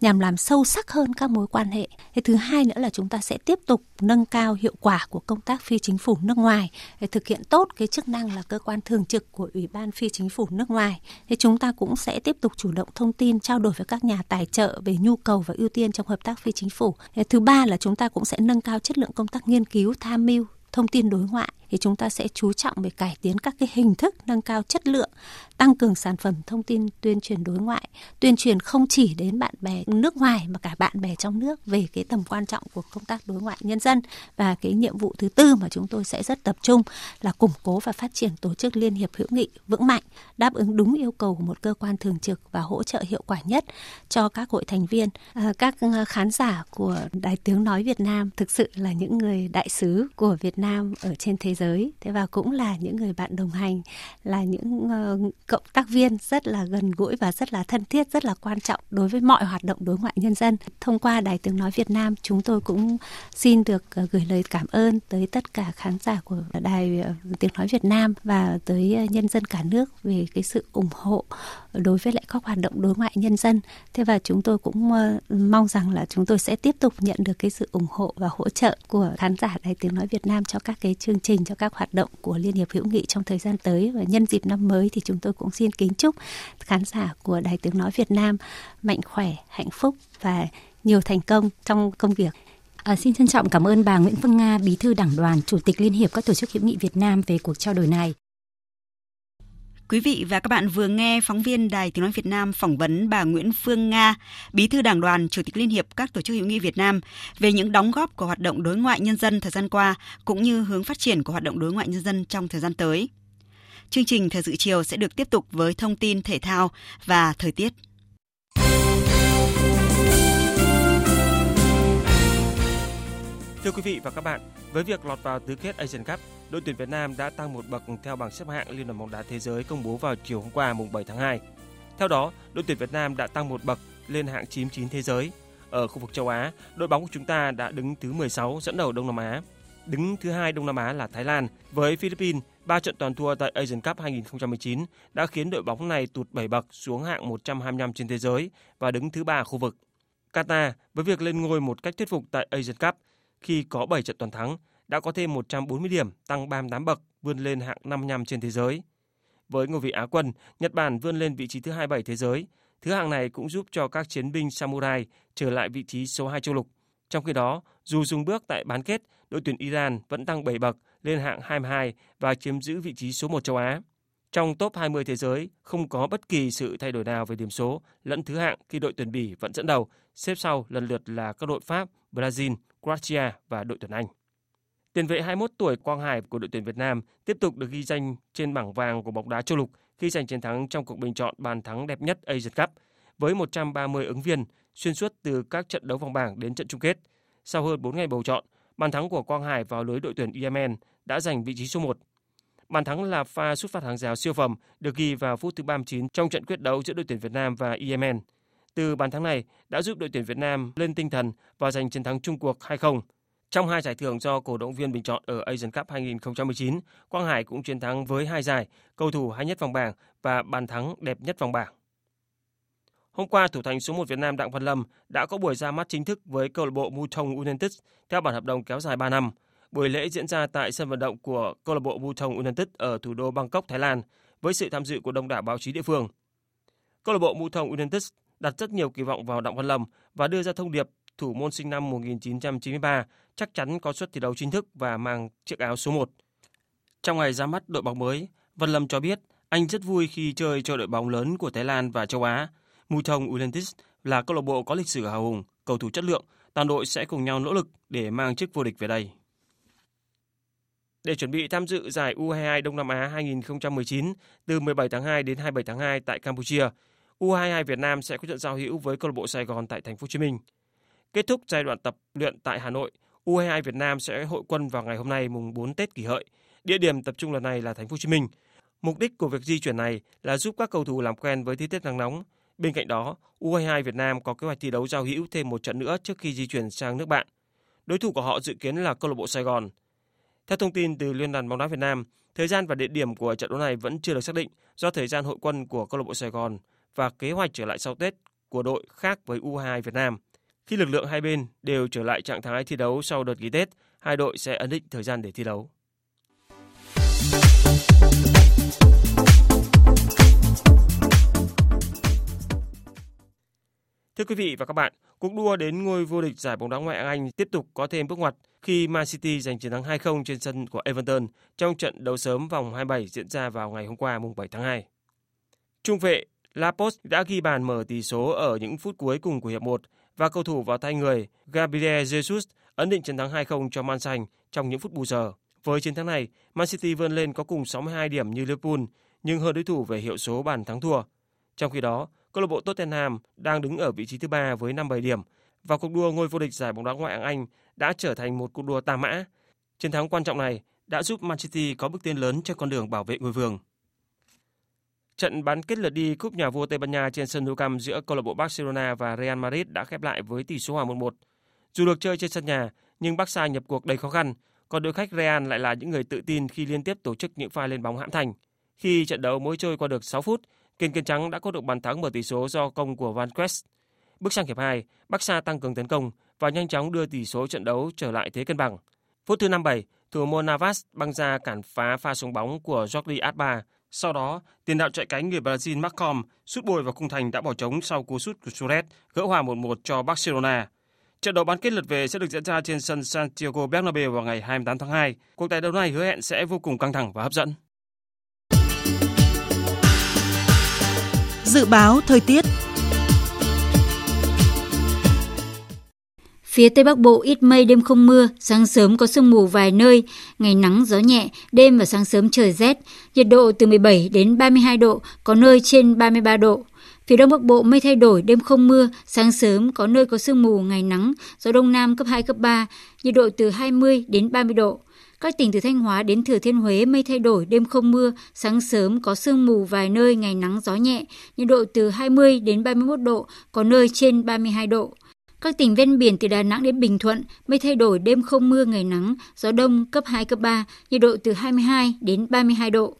nhằm làm sâu sắc hơn các mối quan hệ. Thế thứ hai nữa là chúng ta sẽ tiếp tục nâng cao hiệu quả của công tác phi chính phủ nước ngoài, để thực hiện tốt cái chức năng là cơ quan thường trực của ủy ban phi chính phủ nước ngoài. Thế chúng ta cũng sẽ tiếp tục chủ động thông tin, trao đổi với các nhà tài trợ về nhu cầu và ưu tiên trong hợp tác phi chính phủ. Thế thứ ba là chúng ta cũng sẽ nâng cao chất lượng công tác nghiên cứu, tham mưu thông tin đối ngoại thì chúng ta sẽ chú trọng về cải tiến các cái hình thức, nâng cao chất lượng, tăng cường sản phẩm thông tin tuyên truyền đối ngoại, tuyên truyền không chỉ đến bạn bè nước ngoài mà cả bạn bè trong nước về cái tầm quan trọng của công tác đối ngoại nhân dân và cái nhiệm vụ thứ tư mà chúng tôi sẽ rất tập trung là củng cố và phát triển tổ chức liên hiệp hữu nghị vững mạnh, đáp ứng đúng yêu cầu của một cơ quan thường trực và hỗ trợ hiệu quả nhất cho các hội thành viên. À, các à, khán giả của đài tiếng nói Việt Nam thực sự là những người đại sứ của Việt Nam ở trên thế giới thế và cũng là những người bạn đồng hành là những uh, cộng tác viên rất là gần gũi và rất là thân thiết rất là quan trọng đối với mọi hoạt động đối ngoại nhân dân. Thông qua đài tiếng nói Việt Nam chúng tôi cũng xin được uh, gửi lời cảm ơn tới tất cả khán giả của đài uh, tiếng nói Việt Nam và tới uh, nhân dân cả nước về cái sự ủng hộ đối với lại các hoạt động đối ngoại nhân dân. Thế và chúng tôi cũng uh, mong rằng là chúng tôi sẽ tiếp tục nhận được cái sự ủng hộ và hỗ trợ của khán giả đài tiếng nói Việt Nam cho các cái chương trình cho các hoạt động của Liên hiệp hữu nghị trong thời gian tới và nhân dịp năm mới thì chúng tôi cũng xin kính chúc khán giả của Đài Tiếng Nói Việt Nam mạnh khỏe, hạnh phúc và nhiều thành công trong công việc. À, xin trân trọng cảm ơn bà Nguyễn Phương Nga, Bí thư Đảng đoàn, Chủ tịch Liên hiệp các tổ chức hữu nghị Việt Nam về cuộc trao đổi này. Quý vị và các bạn vừa nghe phóng viên Đài Tiếng Nói Việt Nam phỏng vấn bà Nguyễn Phương Nga, Bí thư Đảng đoàn, Chủ tịch Liên hiệp các tổ chức hữu nghị Việt Nam về những đóng góp của hoạt động đối ngoại nhân dân thời gian qua cũng như hướng phát triển của hoạt động đối ngoại nhân dân trong thời gian tới. Chương trình Thời sự chiều sẽ được tiếp tục với thông tin thể thao và thời tiết. Thưa quý vị và các bạn, với việc lọt vào tứ kết Asian Cup, đội tuyển Việt Nam đã tăng một bậc theo bảng xếp hạng Liên đoàn bóng đá thế giới công bố vào chiều hôm qua mùng 7 tháng 2. Theo đó, đội tuyển Việt Nam đã tăng một bậc lên hạng 99 thế giới. Ở khu vực châu Á, đội bóng của chúng ta đã đứng thứ 16 dẫn đầu Đông Nam Á. Đứng thứ hai Đông Nam Á là Thái Lan với Philippines, ba trận toàn thua tại Asian Cup 2019 đã khiến đội bóng này tụt 7 bậc xuống hạng 125 trên thế giới và đứng thứ ba khu vực. Qatar với việc lên ngôi một cách thuyết phục tại Asian Cup khi có 7 trận toàn thắng đã có thêm 140 điểm, tăng 38 bậc, vươn lên hạng 55 trên thế giới. Với ngôi vị Á quân, Nhật Bản vươn lên vị trí thứ 27 thế giới. Thứ hạng này cũng giúp cho các chiến binh samurai trở lại vị trí số 2 châu lục. Trong khi đó, dù dùng bước tại bán kết, đội tuyển Iran vẫn tăng 7 bậc lên hạng 22 và chiếm giữ vị trí số 1 châu Á. Trong top 20 thế giới, không có bất kỳ sự thay đổi nào về điểm số lẫn thứ hạng khi đội tuyển Bỉ vẫn dẫn đầu, xếp sau lần lượt là các đội Pháp, Brazil, Croatia và đội tuyển Anh. Tiền vệ 21 tuổi Quang Hải của đội tuyển Việt Nam tiếp tục được ghi danh trên bảng vàng của bóng đá châu lục khi giành chiến thắng trong cuộc bình chọn bàn thắng đẹp nhất Asian Cup với 130 ứng viên xuyên suốt từ các trận đấu vòng bảng đến trận chung kết. Sau hơn 4 ngày bầu chọn, bàn thắng của Quang Hải vào lưới đội tuyển Yemen đã giành vị trí số 1. Bàn thắng là pha sút phạt hàng rào siêu phẩm được ghi vào phút thứ 39 trong trận quyết đấu giữa đội tuyển Việt Nam và Yemen. Từ bàn thắng này đã giúp đội tuyển Việt Nam lên tinh thần và giành chiến thắng chung cuộc 2-0. Trong hai giải thưởng do cổ động viên bình chọn ở Asian Cup 2019, Quang Hải cũng chiến thắng với hai giải, cầu thủ hay nhất vòng bảng và bàn thắng đẹp nhất vòng bảng. Hôm qua, thủ thành số 1 Việt Nam Đặng Văn Lâm đã có buổi ra mắt chính thức với câu lạc bộ Mutong United theo bản hợp đồng kéo dài 3 năm. Buổi lễ diễn ra tại sân vận động của câu lạc bộ Mutong United ở thủ đô Bangkok, Thái Lan với sự tham dự của đông đảo báo chí địa phương. Câu lạc bộ Mutong United đặt rất nhiều kỳ vọng vào Đặng Văn Lâm và đưa ra thông điệp thủ môn sinh năm 1993 chắc chắn có suất thi đấu chính thức và mang chiếc áo số 1. Trong ngày ra mắt đội bóng mới, Văn Lâm cho biết anh rất vui khi chơi cho đội bóng lớn của Thái Lan và châu Á. Mutong United là câu lạc bộ có lịch sử hào hùng, cầu thủ chất lượng, toàn đội sẽ cùng nhau nỗ lực để mang chiếc vô địch về đây. Để chuẩn bị tham dự giải U22 Đông Nam Á 2019 từ 17 tháng 2 đến 27 tháng 2 tại Campuchia, U22 Việt Nam sẽ có trận giao hữu với câu lạc bộ Sài Gòn tại thành phố Hồ Chí Minh. Kết thúc giai đoạn tập luyện tại Hà Nội, U22 Việt Nam sẽ hội quân vào ngày hôm nay mùng 4 Tết Kỷ Hợi. Địa điểm tập trung lần này là thành phố Hồ Chí Minh. Mục đích của việc di chuyển này là giúp các cầu thủ làm quen với thời tiết nắng nóng. Bên cạnh đó, U22 Việt Nam có kế hoạch thi đấu giao hữu thêm một trận nữa trước khi di chuyển sang nước bạn. Đối thủ của họ dự kiến là câu lạc bộ Sài Gòn. Theo thông tin từ Liên đoàn bóng đá Việt Nam, thời gian và địa điểm của trận đấu này vẫn chưa được xác định do thời gian hội quân của câu lạc bộ Sài Gòn và kế hoạch trở lại sau Tết của đội khác với U22 Việt Nam. Khi lực lượng hai bên đều trở lại trạng thái thi đấu sau đợt nghỉ Tết, hai đội sẽ ấn định thời gian để thi đấu. Thưa quý vị và các bạn, cuộc đua đến ngôi vô địch giải bóng đá ngoại hạng Anh tiếp tục có thêm bước ngoặt khi Man City giành chiến thắng 2-0 trên sân của Everton trong trận đấu sớm vòng 27 diễn ra vào ngày hôm qua mùng 7 tháng 2. Trung vệ Laporte đã ghi bàn mở tỷ số ở những phút cuối cùng của hiệp 1 và cầu thủ vào tay người Gabriel Jesus ấn định chiến thắng 2-0 cho Man Xanh trong những phút bù giờ. Với chiến thắng này, Man City vươn lên có cùng 62 điểm như Liverpool nhưng hơn đối thủ về hiệu số bàn thắng thua. Trong khi đó, câu lạc bộ Tottenham đang đứng ở vị trí thứ ba với 57 điểm và cuộc đua ngôi vô địch giải bóng đá ngoại hạng Anh đã trở thành một cuộc đua tam mã. Chiến thắng quan trọng này đã giúp Man City có bước tiến lớn trên con đường bảo vệ ngôi vương. Trận bán kết lượt đi cúp nhà vua Tây Ban Nha trên sân Nou Camp giữa câu lạc bộ Barcelona và Real Madrid đã khép lại với tỷ số hòa 1-1. Dù được chơi trên sân nhà, nhưng Barca nhập cuộc đầy khó khăn, còn đội khách Real lại là những người tự tin khi liên tiếp tổ chức những pha lên bóng hãm thành. Khi trận đấu mới trôi qua được 6 phút, Kiên Kiên Trắng đã có được bàn thắng mở tỷ số do công của Van Quest. Bước sang hiệp 2, Barca tăng cường tấn công và nhanh chóng đưa tỷ số trận đấu trở lại thế cân bằng. Phút thứ 57, thủ môn Navas băng ra cản phá pha xuống bóng của Jordi Alba sau đó, tiền đạo chạy cánh người Brazil Marcom, sút bồi vào khung thành đã bỏ trống sau cú sút của Suarez gỡ hòa 1-1 cho Barcelona. Trận đấu bán kết lượt về sẽ được diễn ra trên sân Santiago Bernabeu vào ngày 28 tháng 2. Cuộc tài đấu này hứa hẹn sẽ vô cùng căng thẳng và hấp dẫn. Dự báo thời tiết Phía Tây Bắc Bộ ít mây đêm không mưa, sáng sớm có sương mù vài nơi, ngày nắng gió nhẹ, đêm và sáng sớm trời rét, nhiệt độ từ 17 đến 32 độ, có nơi trên 33 độ. Phía Đông Bắc Bộ mây thay đổi, đêm không mưa, sáng sớm có nơi có sương mù, ngày nắng, gió Đông Nam cấp 2, cấp 3, nhiệt độ từ 20 đến 30 độ. Các tỉnh từ Thanh Hóa đến Thừa Thiên Huế mây thay đổi, đêm không mưa, sáng sớm có sương mù vài nơi, ngày nắng gió nhẹ, nhiệt độ từ 20 đến 31 độ, có nơi trên 32 độ. Các tỉnh ven biển từ Đà Nẵng đến Bình Thuận, mây thay đổi đêm không mưa ngày nắng, gió đông cấp 2, cấp 3, nhiệt độ từ 22 đến 32 độ.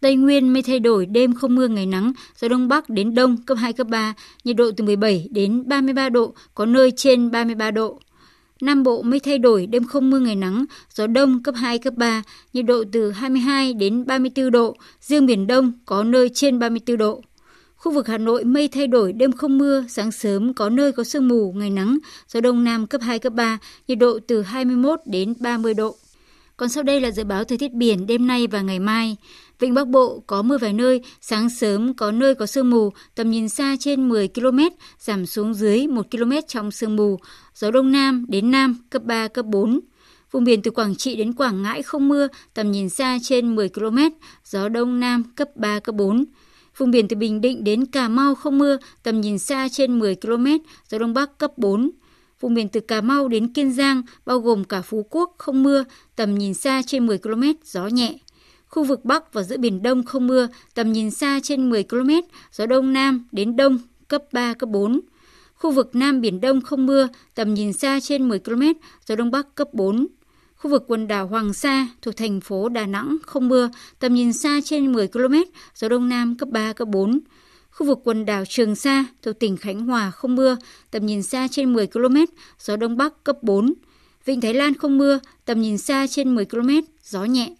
Tây Nguyên mây thay đổi đêm không mưa ngày nắng, gió đông bắc đến đông cấp 2, cấp 3, nhiệt độ từ 17 đến 33 độ, có nơi trên 33 độ. Nam Bộ mây thay đổi đêm không mưa ngày nắng, gió đông cấp 2, cấp 3, nhiệt độ từ 22 đến 34 độ, riêng miền Đông có nơi trên 34 độ. Khu vực Hà Nội mây thay đổi, đêm không mưa, sáng sớm có nơi có sương mù, ngày nắng, gió đông nam cấp 2, cấp 3, nhiệt độ từ 21 đến 30 độ. Còn sau đây là dự báo thời tiết biển đêm nay và ngày mai. Vịnh Bắc Bộ có mưa vài nơi, sáng sớm có nơi có sương mù, tầm nhìn xa trên 10 km, giảm xuống dưới 1 km trong sương mù, gió đông nam đến nam cấp 3, cấp 4. Vùng biển từ Quảng Trị đến Quảng Ngãi không mưa, tầm nhìn xa trên 10 km, gió đông nam cấp 3, cấp 4. Vùng biển từ Bình Định đến Cà Mau không mưa, tầm nhìn xa trên 10 km, gió Đông Bắc cấp 4. Vùng biển từ Cà Mau đến Kiên Giang, bao gồm cả Phú Quốc, không mưa, tầm nhìn xa trên 10 km, gió nhẹ. Khu vực Bắc và giữa Biển Đông không mưa, tầm nhìn xa trên 10 km, gió Đông Nam đến Đông, cấp 3, cấp 4. Khu vực Nam Biển Đông không mưa, tầm nhìn xa trên 10 km, gió Đông Bắc cấp 4. Khu vực quần đảo Hoàng Sa thuộc thành phố Đà Nẵng không mưa, tầm nhìn xa trên 10 km, gió Đông Nam cấp 3, cấp 4. Khu vực quần đảo Trường Sa thuộc tỉnh Khánh Hòa không mưa, tầm nhìn xa trên 10 km, gió Đông Bắc cấp 4. Vịnh Thái Lan không mưa, tầm nhìn xa trên 10 km, gió nhẹ.